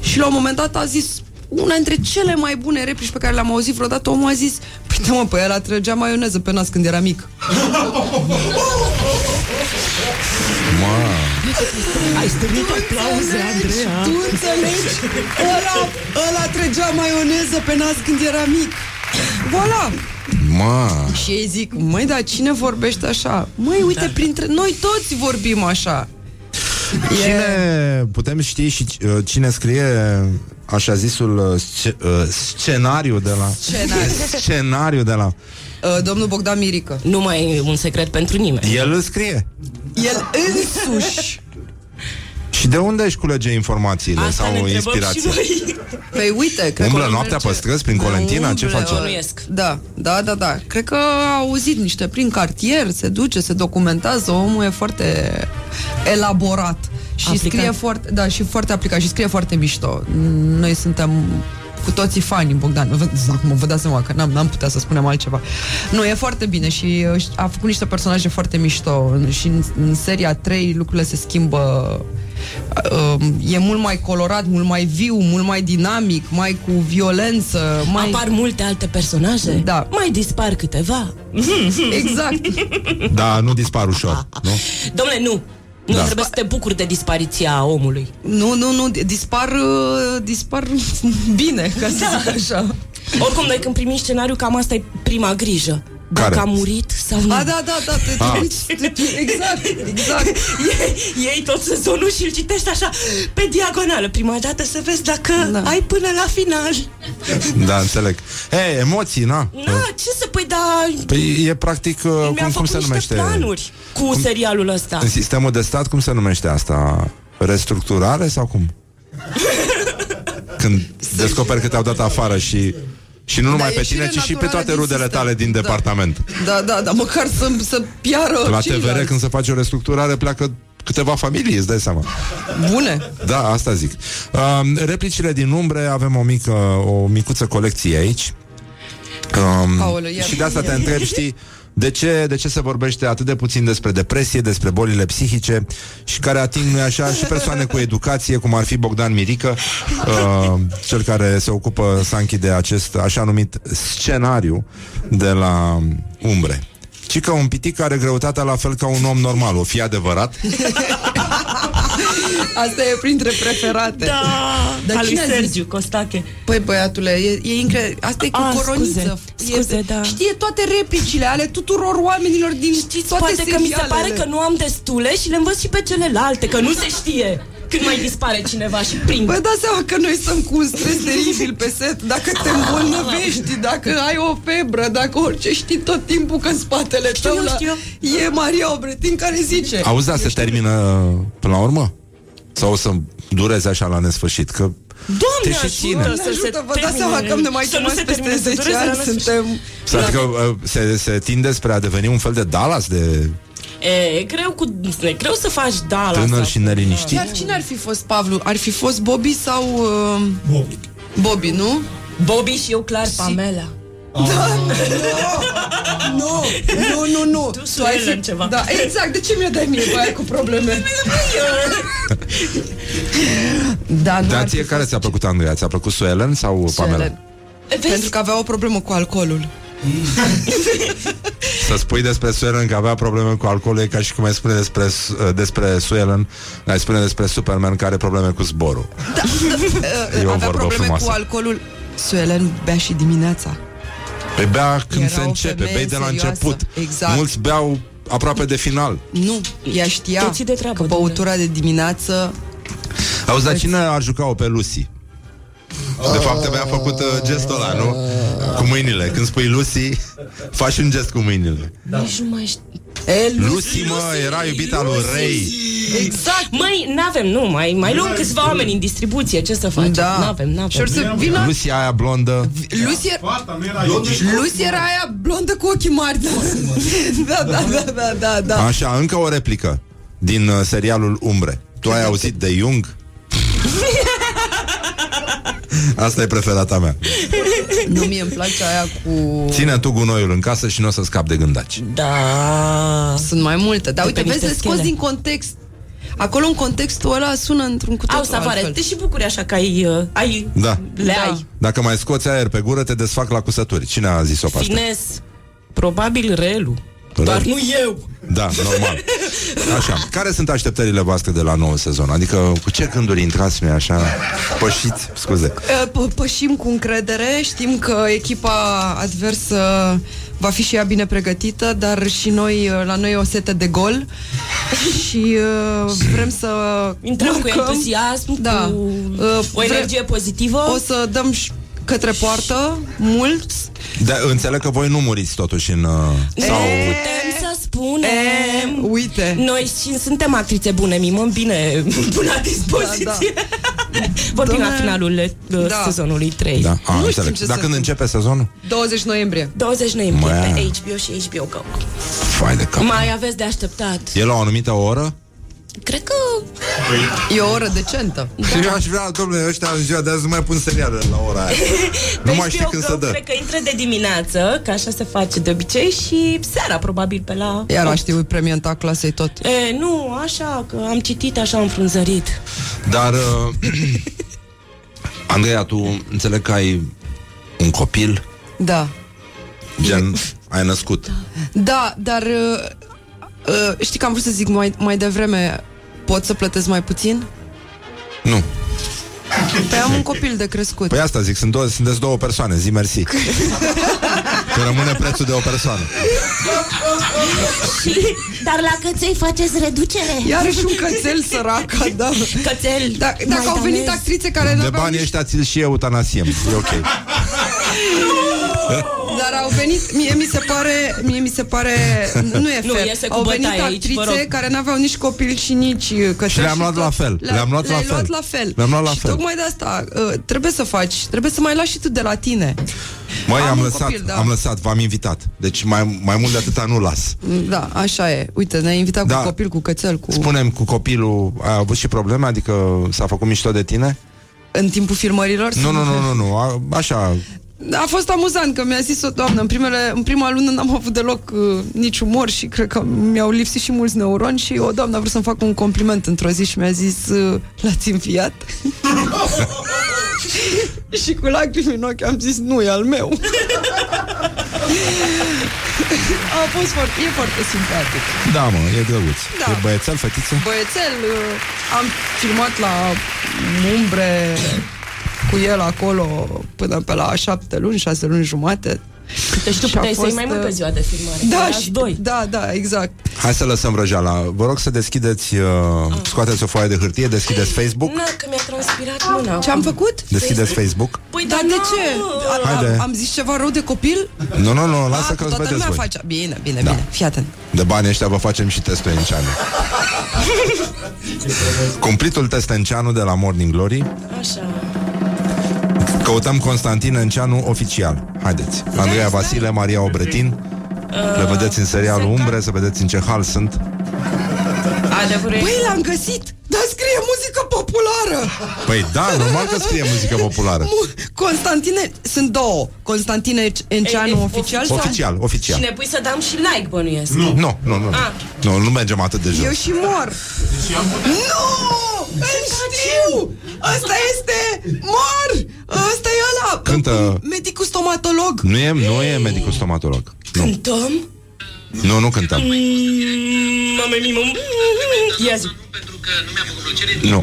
Și la un moment dat a zis una dintre cele mai bune replici pe care le-am auzit vreodată, omul a zis Păi da, mă, pe el trăgea maioneză pe nas când era mic. [laughs] Mă, Ai stârnit aplauze, Andreea. Tu înțelegi? Ăla, ăla trăgea maioneză pe nas când era mic. Voilà mă. Și ei zic, măi, dar cine vorbește așa? Măi, uite, printre noi toți vorbim așa Cine, putem ști și uh, cine scrie așa zisul uh, sce, uh, scenariu de la Scenariu. [laughs] scenariu de la Uh, Domnul Bogdan Mirică Nu mai e un secret pentru nimeni. el îl scrie. El însuși Și de unde își culege informațiile Asta ne sau întrebăm inspirații? și noi. Păi uite, cred Umblă că noaptea merge- pe străzi prin Colentina? Ce Umblă, face? Bănuiesc. Da, da, da, da. Cred că a auzit niște prin cartier, se duce, se documentează, omul e foarte elaborat și Aplicat. scrie foarte, da, și foarte aplicat și scrie foarte mișto. Noi suntem cu toții fani Bogdan. Vă- Acum vă dați seama că n-am, n-am putea să spunem altceva. Nu, e foarte bine și uh, a făcut niște personaje foarte mișto și în, în seria 3 lucrurile se schimbă uh, e mult mai colorat, mult mai viu, mult mai dinamic, mai cu violență, mai... Apar multe alte personaje? Da. Mai dispar câteva? Exact. Da, nu dispar ușor, nu? Domnule, nu. Nu Da. trebuie să te bucuri de dispariția omului. Nu, nu, nu, dispar, uh, dispar [laughs] bine, ca să zic așa. Oricum, noi când primim scenariu, cam asta e prima grijă. Dacă Care? a murit sau nu. A, da, da, da, te, Ah. te, te, te, exact, exact. [laughs] Iei, iei tot sezonul și îl citești așa pe diagonală. Prima dată să vezi dacă da. ai până la final. Da, înțeleg. Ei, emoții, na? Na, ce să păi da... Păi e practic, uh, Mi-am cum, cum făcut se niște numește? planuri cu serialul ăsta. În sistemul de stat, cum se numește asta? Restructurare sau cum? [laughs] Când descoperi că te-au dat afară și și nu numai Da, pe tine, ieșire ci și pe naturală toate din rudele sistem. tale din Da. departament. Da, da, da, măcar să, să piară La TVR, ceilalți. când se face o restructurare, pleacă câteva familii, îți dai seama. Bune. Da, asta zic. Uh, replicile din umbre, avem o mică, o micuță colecție aici. Um, Aoleu, iar- și de asta te întreb, știi, de ce, de ce se vorbește atât de puțin despre depresie, despre bolile psihice și care ating, nu așa, și persoane cu educație, cum ar fi Bogdan Mirică, uh, cel care se ocupă să închide acest așa numit scenariu de la umbre. Ci că un pitic are greutatea la fel ca un om normal. O fi adevărat? [laughs] Asta e printre preferate. Da, Dar al lui cine a zis? Sergiu Costache. Păi băiatule, e, e incredibil. Asta e cu Ah, coroniță. scuze, scuze, e, da. Știe toate replicile ale tuturor oamenilor din Știți, toate poate că mi se serialele. pare că nu am destule și le învăț și pe celelalte, că nu se știe când mai dispare cineva și prind. Păi dați seama că noi stăm cu un stres teribil pe set Dacă te îmbolnăvești, dacă ai o febră Dacă orice știi tot timpul că în spatele Știu tău eu, la- știu E Maria Obretin care zice Auzi, da, se termină până la urmă? Sau o să dureze așa la nesfârșit? Că Doamne te și ține. ajută să Ajută, se vă dați seama că ne mai să nu se chemați termine, peste să 10 dureze la ani nesfârșit. Suntem Să adică uh, se, se tinde spre a deveni un fel de Dallas de E, e greu, cu, e greu să faci da la tânăr asta. și neliniștit. Chiar cine ar fi fost Pavlu? Ar fi fost Bobby sau... Uh... Bobby Bobby, nu? Bobby și eu clar Pamela. Da, nu, nu, nu, nu. Tu, Tu ai Suelen, fi... ceva. Da, exact. De ce mi-o dai mie băiat cu probleme? [laughs] Da, nu Dar ar ție fi care fost ți-a plăcut, Andreea? Ți-a plăcut Suelen sau Pamela? Suelen. Pentru că avea o problemă cu alcoolul. [laughs] Să spui despre Suelen că avea probleme cu alcoolul e ca și cum ai spune despre, uh, despre Suelen, ai spune despre Superman care are probleme cu zborul. E o avea vorbă probleme frumoasă. cu alcoolul. Suelen bea și dimineața. Păi bea când Era se o începe, femeie bei de la serioasă. început. Exact. Mulți beau aproape de final. Nu, ea știa Toții de treabă, că băutura de dimineață Auzi, dar cine ar juca-o pe Lucy? De fapt, mi-a făcut uh, gestul ăla, nu? Cu mâinile. Când spui Lucy, faci un gest cu mâinile. Nici nu mai știu. E, Lucy, mă, era iubita lui Ray. Exact. Măi, n-avem, nu, mai, mai luăm câțiva oameni în distribuție, ce să facem? Da. N-avem, n-avem. Și or să vină Lucy aia blondă. Lucy, Lucy era aia blondă cu ochii mari [laughs] Da, da, da, da, da, da. Așa, încă o replică din uh, serialul Umbre. Tu ai auzit de Jung? [laughs] Asta e preferata mea. [laughs] Nu, mie îmi place aia cu... Ține tu gunoiul în casă și nu o să scapi de gândaci. Da. Sunt mai multe, dar De uite, pe vezi, niște de scos schele. din context Acolo în contextul ăla sună într-un cu Au totul savoare, altfel. te și bucuri așa că ai, uh, ai Da. le Da. ai. Dacă mai scoți aer pe gură, te desfac la cusături. Cine a zis-o pe asta? Fines. Probabil relu. Relu. Dar nu eu. Da, normal. Așa, care sunt așteptările voastre de la nou sezon? Adică cu ce gânduri intrați noi așa? Pășiți, scuze. Uh, P- pășim cu încredere, știm că echipa adversă va fi și ea bine pregătită, dar și noi, uh, la noi e o setă de gol [laughs] și uh, vrem să Intrăm cu marcăm. entuziasm, da. cu Uh, o energie pozitivă. O să dăm și către poartă mulți. Dar înțeleg că voi nu muriți totuși în... Uh, sau... Putem să spunem Uite Noi și suntem actrițe bune Mimăm bine [laughs] Bună dispoziție da, da. [laughs] Vorbim Dom'le, la finalul uh, da. sezonului 3 Da, a, Nu știm înțeleg. ce Dar să când spun. începe sezonul? 20 noiembrie 20 noiembrie Mă. pe HBO și HBO Go Fai de cap. Mai aveți de așteptat E la o anumită oră? Cred că E o oră decentă Și eu aș vrea, domnule, ăștia în ziua de azi nu mai pun seriale la ora aia. [laughs] nu mai știu HBO când Go să dă. Cred că intră de dimineață Că așa se face de obicei Și seara probabil pe la Iar la știu premianta clasei tot E, nu, așa, că am citit așa înfrunzărit Dar, uh, Andreea, tu înțeleg că ai un copil, Da gen, ai născut. Da, dar uh, uh, știi că am vrut să zic mai, mai devreme Pot să plătesc mai puțin? Nu. Păi am un copil de crescut Păi asta zic, sunt două, sunteți două persoane, zi mersi. Că rămâne prețul de o persoană. Și, Dar la căței faceți reducere Iarăși un cățel săraca, da Cățel da, Dacă au venit actrițe care De n-aveau banii nici... ăștia ți-l și eutanasiem. E ok. [laughs] Dar au venit, mie mi se pare, mie mi se pare, nu e [laughs] Nu, fair. iese cu au venit bătaie aici, vă actrițe rog. care n-aveau nici copil și nici uh, cățel. Și le-am luat tot- la fel. Le-am luat la le-ai fel. luat la fel. Le-am luat la și fel. tocmai de asta uh, trebuie să faci, trebuie să mai lași și tu de la tine. Măi, Am am, un lăsat, copil, da. am lăsat, v-am invitat. Deci mai, mai mult de atâta nu las. Da, așa e. Uite, ne-ai invitat Da. cu copil, cu cățel, cu... Spunem cu copilul, ai avut și probleme? Adică s-a făcut mișto de tine? În timpul filmărilor? Nu, nu, nu, nu, nu. A, așa, A fost amuzant că mi-a zis o doamnă În, primele, în prima lună n-am avut deloc uh, nici umor Și cred că mi-au lipsit și mulți neuroni Și o doamnă a vrut să-mi fac un compliment într-o zi Și mi-a zis uh, L-ați înfiat? [laughs] și cu lacrimi în ochi am zis Nu, e al meu [laughs] A fost foarte, e foarte simpatic. Da, mă, e drăguț. Da. E băiețel, fetiță? Băiețel, uh, am filmat la umbre cu el acolo până pe la șapte luni, șase luni jumate. Deci tu Și a puteai să iei fost, mai mult pe uh, ziua de filmare. Da, Erați și doi. Da, da, exact. Hai să lăsăm răjeala. Vă rog să deschideți, uh, scoateți o foaie de hârtie, deschideți Facebook. Na, că mi-a transpirat mâna. Ce am făcut? Deschideți Facebook. Păi, Dar dar de nu, ce? A- Haide. Am, am zis ceva rău de copil? Nu, nu, nu, lasă Ah, că îți toată vedeți lumea voi. face. Bine, bine, Da. bine. Fii atent. De bani ăștia vă facem și testul Enceanu. [laughs] Cumplitul test Enceanu de la Morning Glory. Așa. Căutăm Constantin Enceanu oficial. Haideți. Andreea Vasile, Maria Obretin. Le vedeți în serialul Umbre, să vedeți în ce hal sunt. Adevărul Băi, l-am găsit! Dar scrie muzică populară! Păi da, normal că scrie muzică populară. Mu- Constantine, sunt două. Constantine Enceanu oficial sau... Oficial, oficial. Și ne pui să dăm și like, bănuiesc. Nu, nu, nu. Nu, Ah. nu, nu mergem atât de jos. Eu și mor. Nu! Îl știu! Ăsta este mor! Ăsta e ăla! Cântă... Medicul stomatolog. Nu e, nu e medicul stomatolog. Nu, Cântăm? Nu, nu cântăm. Mm, Mame, mimă. Ia zi. Nu.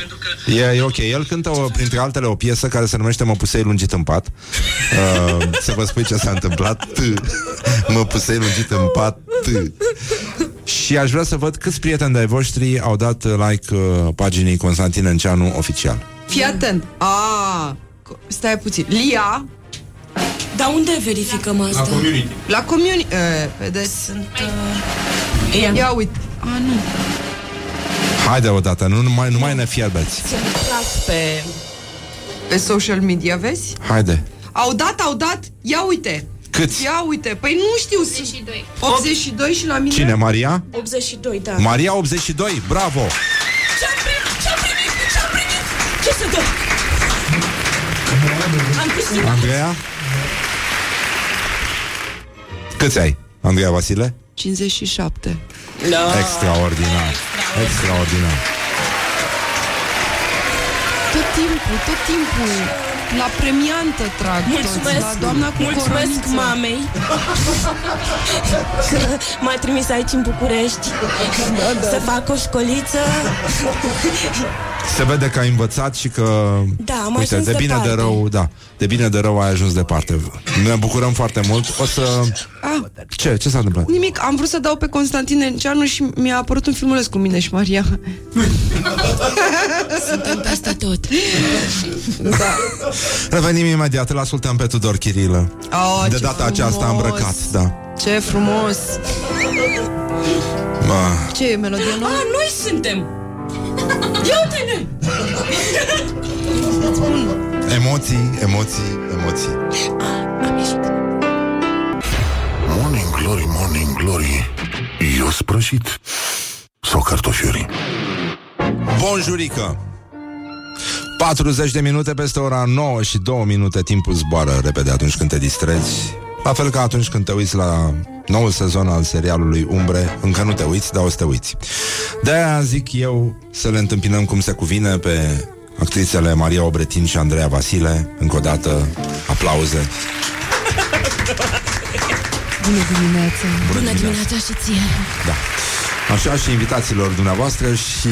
E, e ok. El cântă, o, printre altele, o piesă care se numește Mă pusei lungit în pat. Uh, să vă spui ce s-a întâmplat. T. Mă pusei lungit în pat. T. Și aș vrea să văd câți prieteni de-ai voștri au dat uh, like uh, paginii Constantin Enceanu oficial. Fii atent. A, stai puțin. Lia, Dar unde verificăm asta? la comuni... E, vedeți? Sunt... Uh... Ia, Ia uite. A, nu. Haide odată, nu, nu, mai, nu mai ne fierbeți. Sunt las pe... Pe social media, vezi? Haide. Au dat, au dat. Ia uite. Câți? Ia uite. Păi nu știu. 82. 82 și la mine? Cine, Maria? 82, da. Maria 82, bravo! Ce-am primit? Ce-am primit? Ce-am primit? Ce să dă? Am câștigat. Andreea? Câți ai, Andreea Vasile? 57. Da. Extraordinar, extraordinar. Tot timpul, tot timpul. La premiantă trag Mulțumesc, toți, la doamna cu mulțumesc coroniță. mamei [laughs] că m-a trimis aici în București Da, să fac o școliță. [laughs] Se vede că ai învățat și că Da, am Uite, ajuns de bine departe. de rău, da De bine de rău ai ajuns departe Ne bucurăm foarte mult O să... Ah, Ce? Ce s-a întâmplat? nimic, am vrut să dau pe Constantin Enceanu și mi-a apărut un filmuleț cu mine și Maria. [laughs] Suntem peste tot. Da. Revenim imediat, îl ascultăm pe Tudor Chirilă Oh, De ce data aceasta frumos. îmbrăcat, da Ce frumos. Ma. Ce e melodia nouă? Ah, noi suntem! Ia uite-ne! Emoții, emoții, emoții Morning Glory, Morning Glory Eu sprășit. Sau cartofiuri Bonjurică 40 de minute peste ora 9 și 2 minute Timpul zboară repede atunci când te distrezi. La fel ca atunci când te uiți la noul sezon al serialului Umbre Încă nu te uiți, dar o să te uiți. De-aia zic eu să le întâmpinăm cum se cuvine pe actrițele Maria Obretin și Andreea Vasile. Încă o dată, aplauze [laughs] Bună dimineața. Bună dimineața și ție! Da. Așa și invitațiilor dumneavoastră și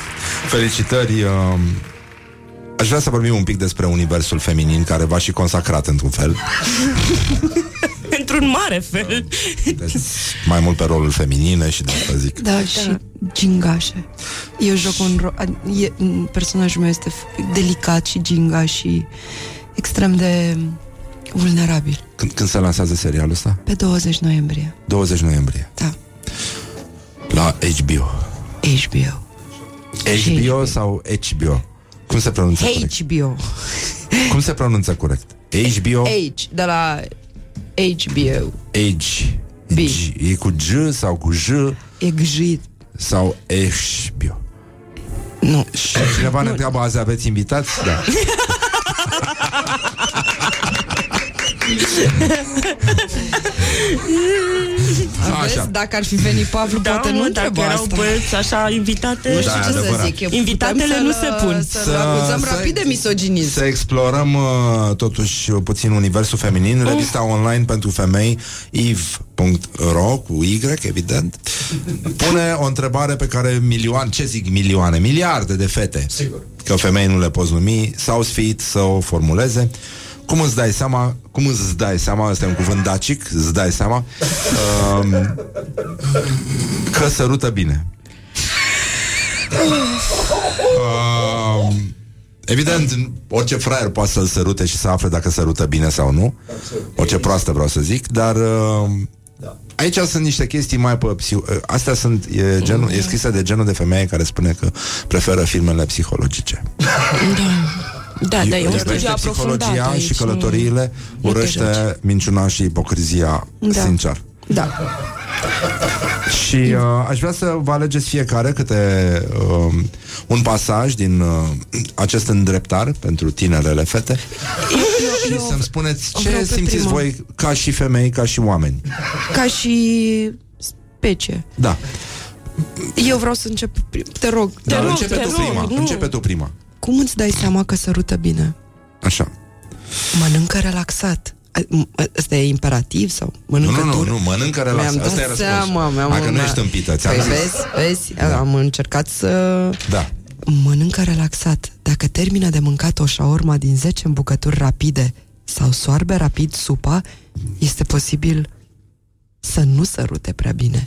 [laughs] felicitări. Uh, aș vrea să vorbim un pic despre universul feminin care v-a și consacrat într-un fel. [laughs] Într-un mare fel. Deci, mai mult pe rolul feminine și de asta zic. Da, și gingașe. Eu joc un ro- a- e, m, Personajul meu este f- delicat și gingaș și extrem de vulnerabil. Când, când se lansează serialul ăsta? Pe 20 noiembrie. 20 noiembrie. Da. La HBO. HBO. HBO sau HBO? Cum se pronunță corect? HBO. Cum se pronunță corect? HBO? H, de la HBO. H. B. E cu G sau cu J? E gjit. Sau HBO? Nu. Și cineva ne întreabă azi aveți invitați? Da. [laughs] Vezi, dacă ar fi venit Pavlu, Da, poate nu mă, întreba dacă erau asta. băieți așa invitate Nu știu Da, ce să adevărat. zic. eu- Invitatele putem nu să-l- se pun. Să-l acuzăm să- rapid de misoginism. Să explorăm uh, totuși puțin universul feminin. Revista online pentru femei eve.ro cu Y, evident, pune o întrebare pe care milioane, ce zic milioane, miliarde de fete, Sigur. că femei nu le poți numi, sau sfit să o formuleze. Cum îți dai seama, cum îți dai seama, ăsta e un cuvânt dacic, îți dai seama, um, că sărută bine. Um, evident, orice fraier poate să-l sărute și să afle dacă sărută bine sau nu. Orice proastă vreau să zic, dar uh, aici sunt niște chestii mai pe psi- Astea sunt, e, genul, e scrisă de genul de femeie care spune că preferă filmele psihologice. Da, da, e un Iubește studiu aprofundat psihologia aici. și călătoriile, nu te urăște minciuna și ipocrizia, Da. sincer. Da. Și uh, aș vrea să vă alegeți fiecare câte uh, un pasaj din uh, acest îndreptar pentru tinerele fete și să-mi spuneți ce vreau pe simțiți prima. voi ca și femei, ca și oameni. Ca și specie. Da. Eu vreau să încep prim. Te rog. Dar te rog, începe te tu rog, prima. nu. Începe tu prima. Cum îți dai seama că sărută bine? Așa. Mănâncă relaxat. A- m- Ăsta e imperativ sau Nu, mănâncă nu, nu, dur? nu, mănâncă Mi-am relaxat. dat Asta e răspunsul. seama, mi-am Hai că nu da. ești tâmpită, ți-am păi zis. vezi, vezi, da. am încercat să... Da. Mănâncă relaxat. Dacă termină de mâncat o șaorma din 10 îmbucături rapide sau soarbe rapid supa, este posibil să nu sărute prea bine.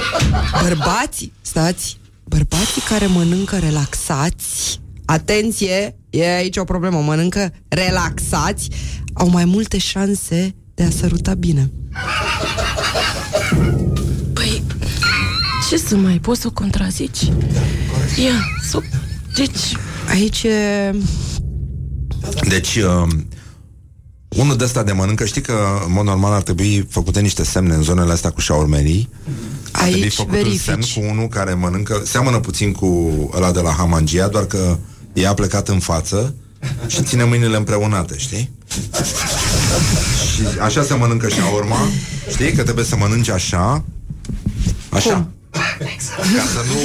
[laughs] Bărbații, stați, bărbații care mănâncă relaxați, atenție, e aici o problemă, mănâncă relaxați, au mai multe șanse de a săruta bine. Păi, ce să mai poți să o contrazici? Ia, să... Deci, Aici e... Deci, uh, unul de ăsta de mănâncă, știi că în mod normal ar trebui făcute niște semne în zonele astea cu șaurmerii. Ar trebui Aici făcut un verifici. semn cu unul care mănâncă, seamănă puțin cu ăla de la Hamangia, doar că e a plecat în față și ține mâinile împreunate, știi? și așa se mănâncă și urma, știi? Că trebuie să mănânci așa, așa. Ca să nu...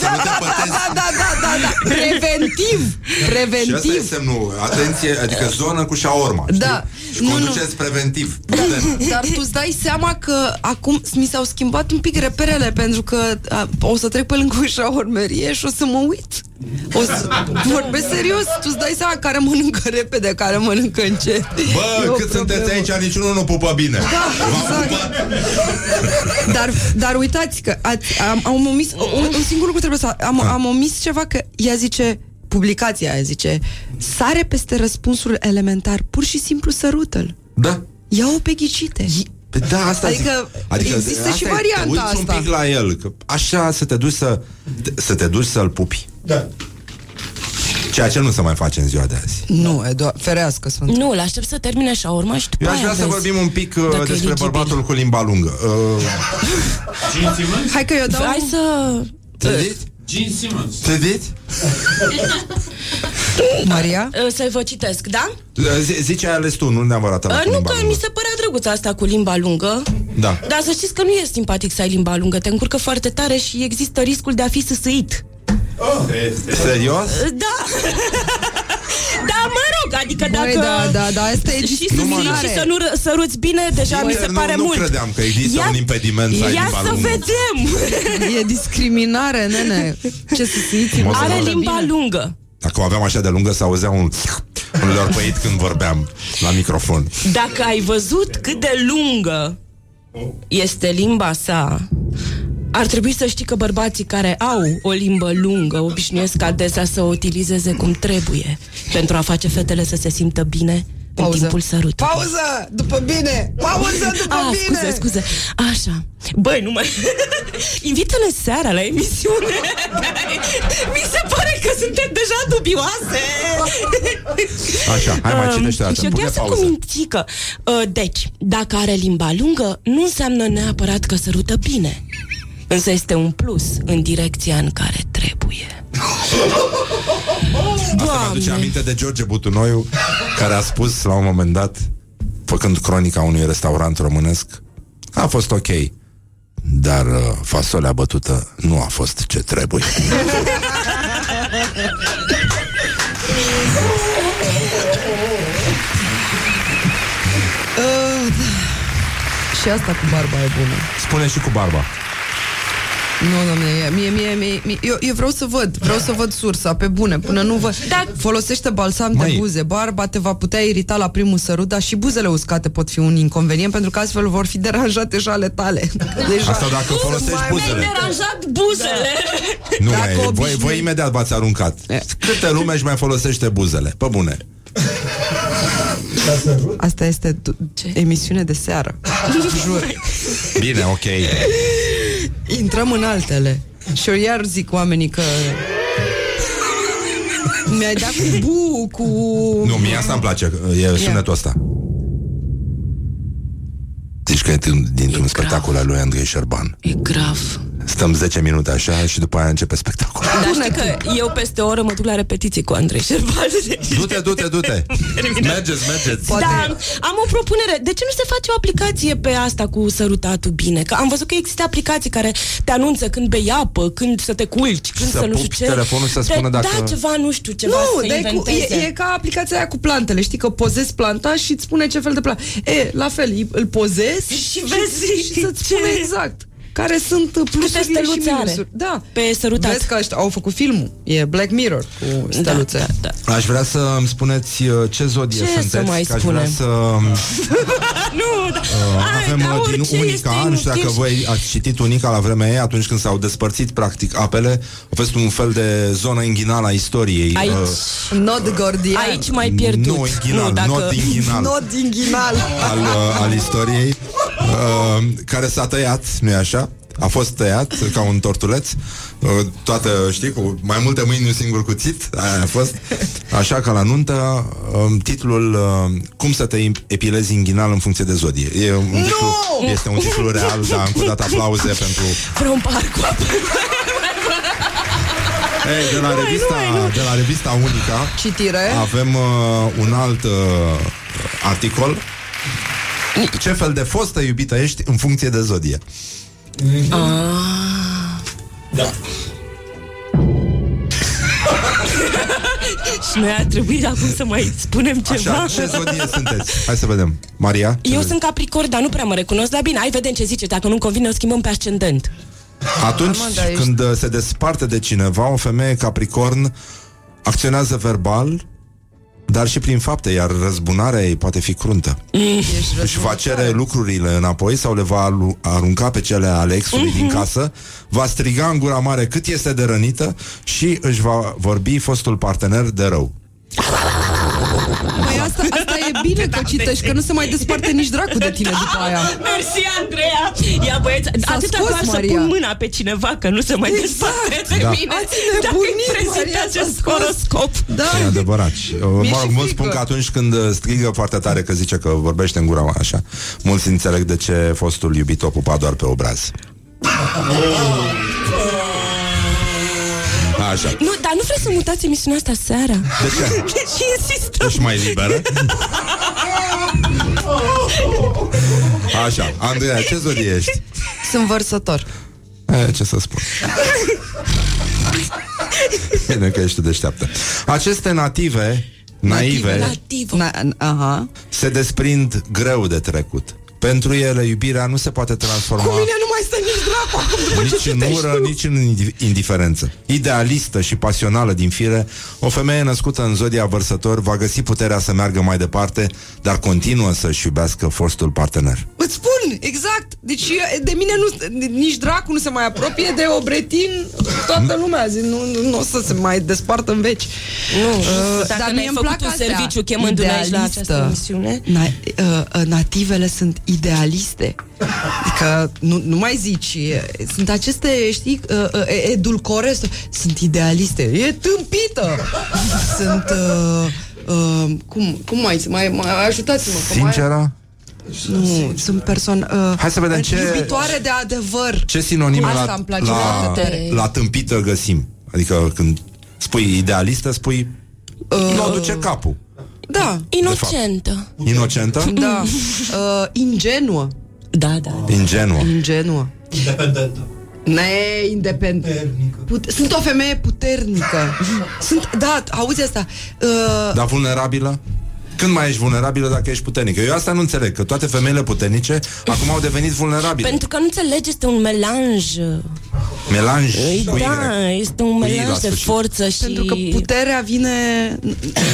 Să nu te pătezi. Da, da, da, da, da. Preventiv. Și asta e Preventiv. semnul, atenție, adică zonă cu șaorma, știi? Da. Și Nu, nu. conduceți preventiv. Dar tu îți dai seama că acum mi s-au schimbat un pic reperele pentru că a, o să trec pe lângă o șaormerie și o să mă uit. O să vorbesc serios, tu îți dai seama care mănâncă repede, care mănâncă încet. E Bă, o cât sunteți problemă. aici, niciunul nu pupă bine. Da, exact. Dar, dar uitați că ați, am, am omis un, un singur lucru trebuie să am, am omis ceva că ea zice publicația aia zice sare peste răspunsul elementar, pur și simplu sărută-l. Da. Ia-o pe ghicite. Păi Da, asta Adică zic. există asta și e, varianta te uiți asta. un pic la el, că așa să te duci să, să te duci să-l pupi. Da. Ceea ce nu se mai face în ziua de azi. Nu, Edu, ferească sunt. nu, îl aștept să termine șaurma și după Eu aș aia vrea să vezi. vorbim un pic uh, Dacă e despre eligibil. bărbatul cu limba lungă. Uh, Hai că eu dau... Hai să... Vedeți? Gene Simmons. Vedeți? [laughs] Maria? Uh, Să vă citesc, da? Zi- Zice ai ales tu, nu neapărat ăla Uh, cu Nu limba că lungă. mi se părea drăguț asta cu limba lungă Da. Dar să știți că nu e simpatic să ai limba lungă Te încurcă foarte tare și există riscul de a fi săsăit Serios? Uh, Da [laughs] Da, mă rog, adică Băi, dacă da, da, da, asta e Și să discriminare. și să nu ră- săruți bine Deja mi se nu, pare nu mult credeam că există Ia- un impediment să ai Ia limba să lungă. vedem E discriminare, nene. Ce să zici? Mă, să Are vedem. limba lungă Dacă o aveam așa de lungă, să auzea un, un lorpăit când vorbeam la microfon. Dacă ai văzut cât de lungă este limba sa, ar trebui să știi că bărbații care au o limbă lungă obișnuiesc adesea să o utilizeze cum trebuie pentru a face fetele să se simtă bine Pauză. în timpul sărutului. Pauză! După bine! Pauză după Ah, bine! scuze, scuze. Așa. Băi, nu mai... [laughs] Invită-ne seara la emisiune. [laughs] Mi se pare că suntem deja dubioase. [laughs] Așa, hai mai Um, citește Și dată. eu Pune chiar sunt pauză. cu mințică. Uh, Deci, dacă are limba lungă, nu înseamnă neapărat că sărută bine. Însă este un plus în direcția în care trebuie. Asta mi-aduce aminte de George Butunoiu Care a spus la un moment dat Făcând cronica unui restaurant românesc A fost ok Dar uh, fasolea bătută Nu a fost ce trebuie Uh, [laughs] da. Și asta cu barba e bună. Spune și cu barba Nu, domnule, e- mie, mie, mie, mie eu, eu vreau să văd, vreau să văd sursa, pe bune, până nu văd. Da. Folosește balsam Măi. de buze, barba te va putea irita la primul sărut, dar și buzele uscate pot fi un inconvenient, pentru că astfel vor fi deranjate și ale tale. Deja. Asta dacă folosești buzele deranjat buzele. Nu Dacă mai, voi, obișnui- voi imediat v-ați aruncat Câte lume își mai folosește buzele Pe bune Asta este tu- emisiune de seară. [laughs] Jur. Bine, ok Intrăm în altele. Și eu iar zic oamenii că mi-ai dat cu bu, cu... Nu, mie asta îmi place E sunetul ăsta. Zici că e din- dintr-un spectacol al lui Andrei Șerban. E grav. Stăm 10 minute așa și după aia începe spectacolul Dar știi că eu peste o oră mă duc la repetiții cu Andrei Șerban. Du-te, du-te, du-te Mergeți, mergeți Da, am o propunere. De ce nu se face o aplicație pe asta cu sărutatul bine? Că am văzut că există aplicații care te anunță când bei apă, când să te culci, când Să să, nu știu pupi ce. telefonul să De- spună dacă- Da, ceva, nu știu, ceva nu, să dar e, cu, inventeze. e, e ca aplicația aia cu plantele Știi că pozezi planta și îți spune ce fel de plantă E, la fel, îi- îl pozezi Și vezi și să-ți ce- spune exact care sunt plusurile și steluțe are minusuri Da, pe sărutat. Vezi că ăștia au făcut filmul E Black Mirror cu steluțe Da, da, Aș vrea să îmi spuneți uh, ce zodie Ce sunteți să mai că aș vrea spunem? să [laughs] nu, da. uh, avem ca uh, din orice este Unica Nu știu dacă inutil. voi ați citit Unica la vremea ei Atunci când s-au despărțit practic apele A fost un fel de zonă inghinală a istoriei Aici, uh, Nod gordian aici mai pierdut. Nu inghinal, nu, dacă... not inghinal [laughs] Nod inghinal al, uh, al istoriei uh, Care s-a tăiat, nu-i așa? A fost tăiat ca un tortuleț. Uh, Toată, știi, cu mai multe mâini un singur cuțit. Aia a fost. Așa ca la nuntă um, Titlul uh, Cum să te epilezi inghinal în funcție de zodie. E un titlu, Este un titlu real Dar încă o dată aplauze pentru Vreau un par cu apă. Ei, de, la revista, de la revista Unica Citire. Avem uh, un alt uh, articol. Ce fel de fostă iubită ești în funcție de zodie Da. [laughs] Și noi ar trebui acum să mai spunem ceva. Așa, ce zodie sunteți? Hai să vedem Maria? ce Eu zodie? sunt Capricorn, dar nu prea mă recunosc, dar bine, hai vedem ce zice. Dacă nu convine, o schimbăm pe ascendent. Atunci Amanda, ești- când uh, se desparte de cineva O femeie capricorn Acționează verbal dar și prin fapte, iar răzbunarea ei poate fi cruntă. Își va cere lucrurile înapoi sau le va alu- arunca pe cele ale exului din casă, va striga în gura mare cât este de rănită și își va vorbi fostul partener de rău. Păi asta, asta e bine că citești Că nu se mai desparte nici dracu de tine după aia Mersi, Andreea! Ia băieți, S-a atâta scos, doar Maria. să pun mâna pe cineva Că nu se mai Exact. desparte de Da. mine Ați Dacă nebunit, îi prezint Maria, s-a acest scos. horoscop Da E adevărat. Și, uh, Mi-e mă și rog, mulți frică. spun că atunci când uh, strigă foarte tare că zice că vorbește în gura așa, mulți înțeleg de ce fostul iubit o pupa doar pe obraz. Așa. Nu, dar nu vreți să mutați emisiunea asta seara? De ce? [laughs] Și insistăm Ești mai liberă? Așa, Andreea, ce zodie ești? Sunt vărsător E, ce să spun? Bine că ești deșteaptă. Aceste native, naive, Nativă Na, aha. se desprind greu de trecut. Pentru ele, iubirea nu se poate transforma Cu mine nu mai stă nici dracu acum după ce nici în citești ură, tu. nici în indi- indiferență. Idealistă și pasională din fire, o femeie născută în zodia vărsător va găsi puterea să meargă mai departe, dar continuă să-și iubească fostul partener. Îți spun, exact Deci eu- de mine nu, nici dracu nu se mai apropie de obretin Toată lumea zi, nu, nu, nu o să se mai despartă în veci Nu, Uh, dacă dar ne-ai mie îmi făcut plac un astea, serviciu chemându-ne aici la această idealistă. emisiune Na, uh, uh, nativele sunt idealiste Adică nu, nu mai zici e, Sunt aceste, știi, uh, uh, edulcore Sunt idealiste E tâmpită Sunt uh, uh, cum, cum mai, mai, mai ajutați-mă că mai- Sinceră? Nu, sunt persoane uh, Hai să vedem ce- Iubitoare de adevăr Ce sinonime Asta la, îmi place la, foarte tare. la tâmpită găsim? Adică când Spui idealistă, spui Uh, nu o duce capul. Da. Inocentă. Inocentă? Da. Uh, ingenuă. Da, da. Ingenuă. Ingenuă. Independentă. Ne, independent. Put- sunt o femeie puternică. Sunt, da, auzi asta. Uh, Dar vulnerabilă? Când mai ești vulnerabilă dacă ești puternică? Eu asta nu înțeleg, că toate femeile puternice acum au devenit vulnerabile. Pentru că nu înțelegi, este un melanj. Melanj cu Y. Da, este un Cu I la melanj de sfârșit. forță și... Pentru că puterea vine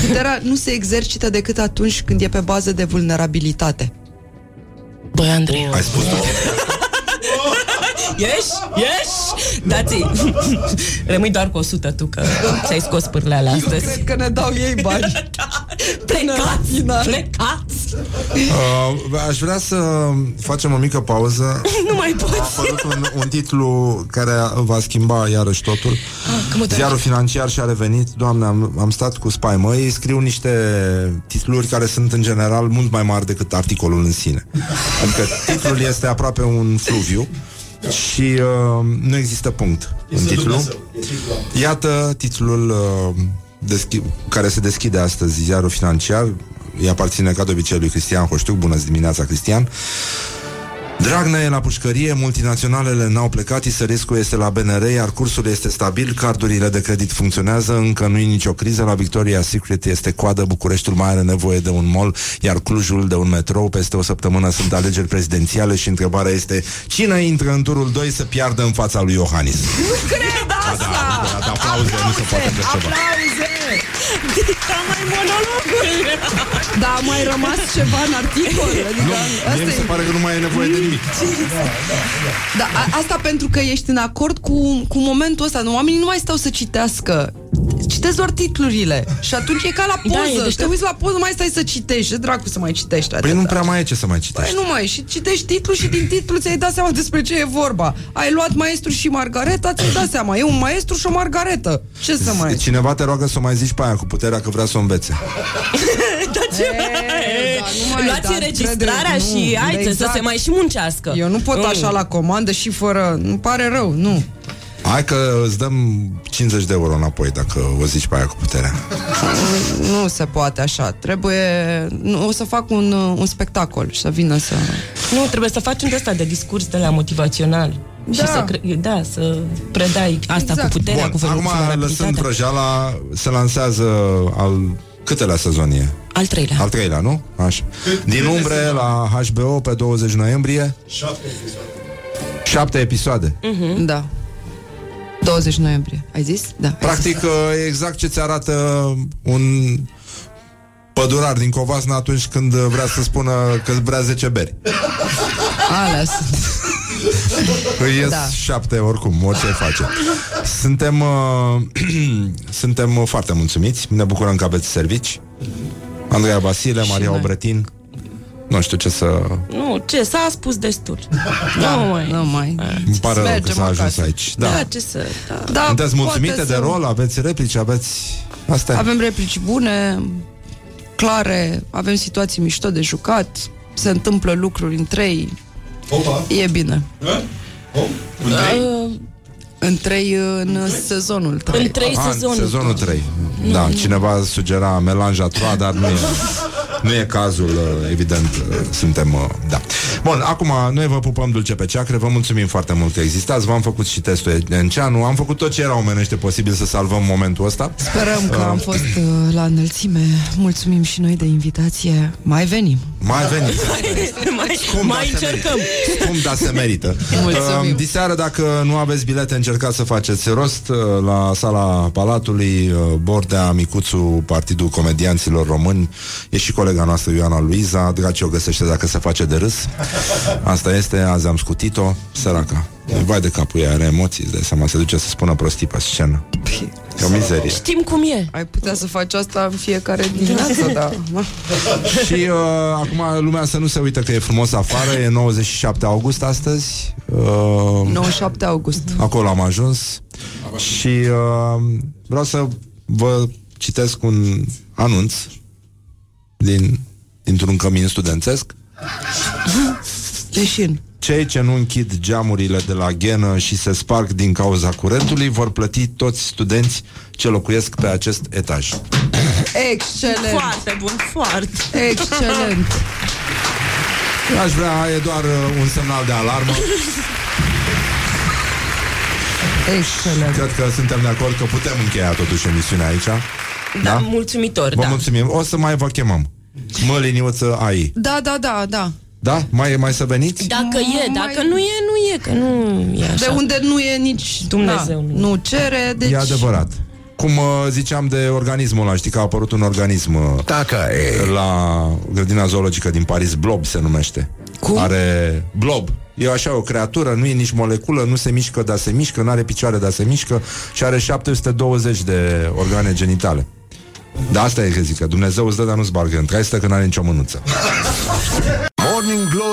Puterea nu se exercită decât atunci când e pe bază de vulnerabilitate Băi, Andrei Ai spus tu Ieși, ieși Dați Rămâi doar cu 100 tu Că ți-ai scos pârleala Eu astăzi. cred că ne dau ei bani. [laughs] Plecați, plecați. Uh, Aș vrea să facem o mică pauză. [laughs] Nu mai A poți apărut un, un titlu care va schimba iarăși totul. Că mă doare. Ziarul financiar și-a revenit. Doamne, am, am stat cu spaimă Ei scriu niște titluri care sunt în general mult mai mari decât articolul în sine. Adică titlul este aproape un fluviu și uh, nu există punct în Este titlu. Dumnezeu. E titlul. Iată titlul uh, deschi- care se deschide astăzi, ziarul financiar. Îi aparține ca de obicei lui Cristian Hoștuc. Bună dimineața, Cristian! Dragnea e la pușcărie, multinaționalele n-au plecat, Isărescu este la BNR, iar cursul este stabil, cardurile de credit funcționează, încă nu e nicio criză, la Victoria's Secret este coadă, Bucureștiul mai are nevoie de un mall, iar Clujul de un metrou, peste o săptămână sunt alegeri prezidențiale și întrebarea este cine intră în turul 2 să piardă în fața lui Iohannis? Nu cred asta Da, da, aplauze, nu se poate așa ceva. Aplauze Da, mai monologul Da, a mai rămas ceva în articol Adică Nu, asta mie mi se e pare că nu mai e nevoie de nimic. Da, a, asta pentru că ești în acord cu, cu momentul ăsta. Nu, oamenii nu mai stau să citească. Citesc doar titlurile. Și atunci e ca la Da, poză. e Da, deștept. Te uiți la poză, mai stai să citești. Ce dracu să mai citești Păi atâta? nu prea mai e ce să mai citești. Păi nu mai, și citești titlul și din titlu ți-ai dat seama despre ce e vorba. Ai luat maestru și Margareta, ți-ai dat seama. E un maestru și o Margaretă. Ce să mai... Cineva te roagă să o mai zici pe aia cu puterea că vrea să o învețe. [laughs] Da, ce E, da, nu mai- Luați da, înregistrarea crede- și nu, hai să exact. se mai și muncească Eu nu pot Mm. așa la comandă și fără... Nu pare rău, nu. Hai că îți dăm 50 de euro înapoi dacă o zici pe aia cu puterea. Nu se poate așa. Trebuie... Nu, o să fac un, uh, un spectacol și să vină să... Nu, trebuie să facem de asta de discurs de la motivațional Și Da. să, cre- da, să predai asta Exact. cu puterea, cu Bun, acum lăsând vulnerabilitatea vrăjeala, se lansează al câtelea sezon e? Al treilea Al treilea, nu? Așa. Din umbre la HBO pe 20 noiembrie, Șapte episoade. șapte episoade. Mm-hmm. Da. 20 noiembrie. Ai zis? Da. ai Practic, e exact ce ți arată un pădurar din Covasna atunci când vrea să spună că vrea 10 beri. zis. Alea sunt. Îi ies Da. da. șapte oricum, orice face. Suntem, uh, [clears throat] suntem foarte mulțumiți, ne bucurăm că aveți servici. Andreea Vasile, Maria noi. Obretin. Nu știu ce să... Nu, ce, s-a spus destul Da, [laughs] Nu mai nu mai. Îmi pare rău că Mergem s-a ajuns acasă. aici. Da. Da, ce să da. Da, Sunteți poate mulțumite de să- rol? Aveți replici? Aveți... Astea? Avem replici bune, clare, avem situații mișto de jucat, se întâmplă lucruri în trei, Opa. e bine. Da? Oh, un trei? Uh, În trei, în sezonul trei. În trei Ah, sezonuri Sezonul 3. Da, cineva sugera melanj a trois, dar nu e, nu e cazul, uh, evident, uh, suntem, uh, da. Bun, acum noi vă pupăm dulce pe ceacre, vă mulțumim foarte mult că existați, v-am făcut și testul Enceanu, am făcut tot ce era omenește posibil să salvăm momentul ăsta. Sperăm că am fost uh, la înălțime. Mulțumim și noi de invitație. Mai venim. Mai veniți. [laughs] mai, Cum mai da se încercăm merită. Cum da se merită. Mulțumim. Uh, diseară, dacă nu aveți bilete, încercați să faceți rost uh, la sala Palatului, uh, Bordea, Micuțu, Partidul Comedianților Români. E și colega noastră Ioana Luiza. Draci o găsește dacă se face de râs. Asta este, azi am scutit-o. Săraca. Vai de capul ei, are emoții, îți dai seama, se duce să spună prostii pe scenă. E o mizerie. Știm cum e Ai putea să faci asta în fiecare dimineață, da. [laughs] Și uh, acum lumea să nu se uită că e frumos afară, e 97 august astăzi. Uh, 97 august. Acolo am ajuns și uh, vreau să vă citesc un anunț din, dintr-un cămin studențesc. Leșin. Cei ce nu închid geamurile de la ghenă și se sparg din cauza curentului vor plăti toți studenți ce locuiesc pe acest etaj. Excelent! Foarte bun, foarte. Excelent! Aș vrea, e doar uh, un semnal de alarmă. Excelent! Cred că suntem de acord că putem încheia totuși emisiunea aici. Da, mulțumitor, Vă da. mulțumim. O să mai vă chemăm. Mă liniuță AI. Da, da, da, da. Da? Mai, mai să veniți? Dacă e, dacă nu e, nu e, că nu e așa. De unde nu e nici Dumnezeu Da, nu cere, deci... E adevărat. Cum uh, ziceam de organismul ăla, știi că a apărut un organism uh, Dacă e. la grădina zoologică din Paris, Blob se numește. Cum? Are Blob. E așa o creatură, nu e nici moleculă, nu se mișcă, dar se mișcă, nu are picioare, dar se mișcă și are 720 de organe genitale. Da, asta e că zic, că Dumnezeu îți dă, dar nu-ți bargă în traistă că n-are nicio mânuță.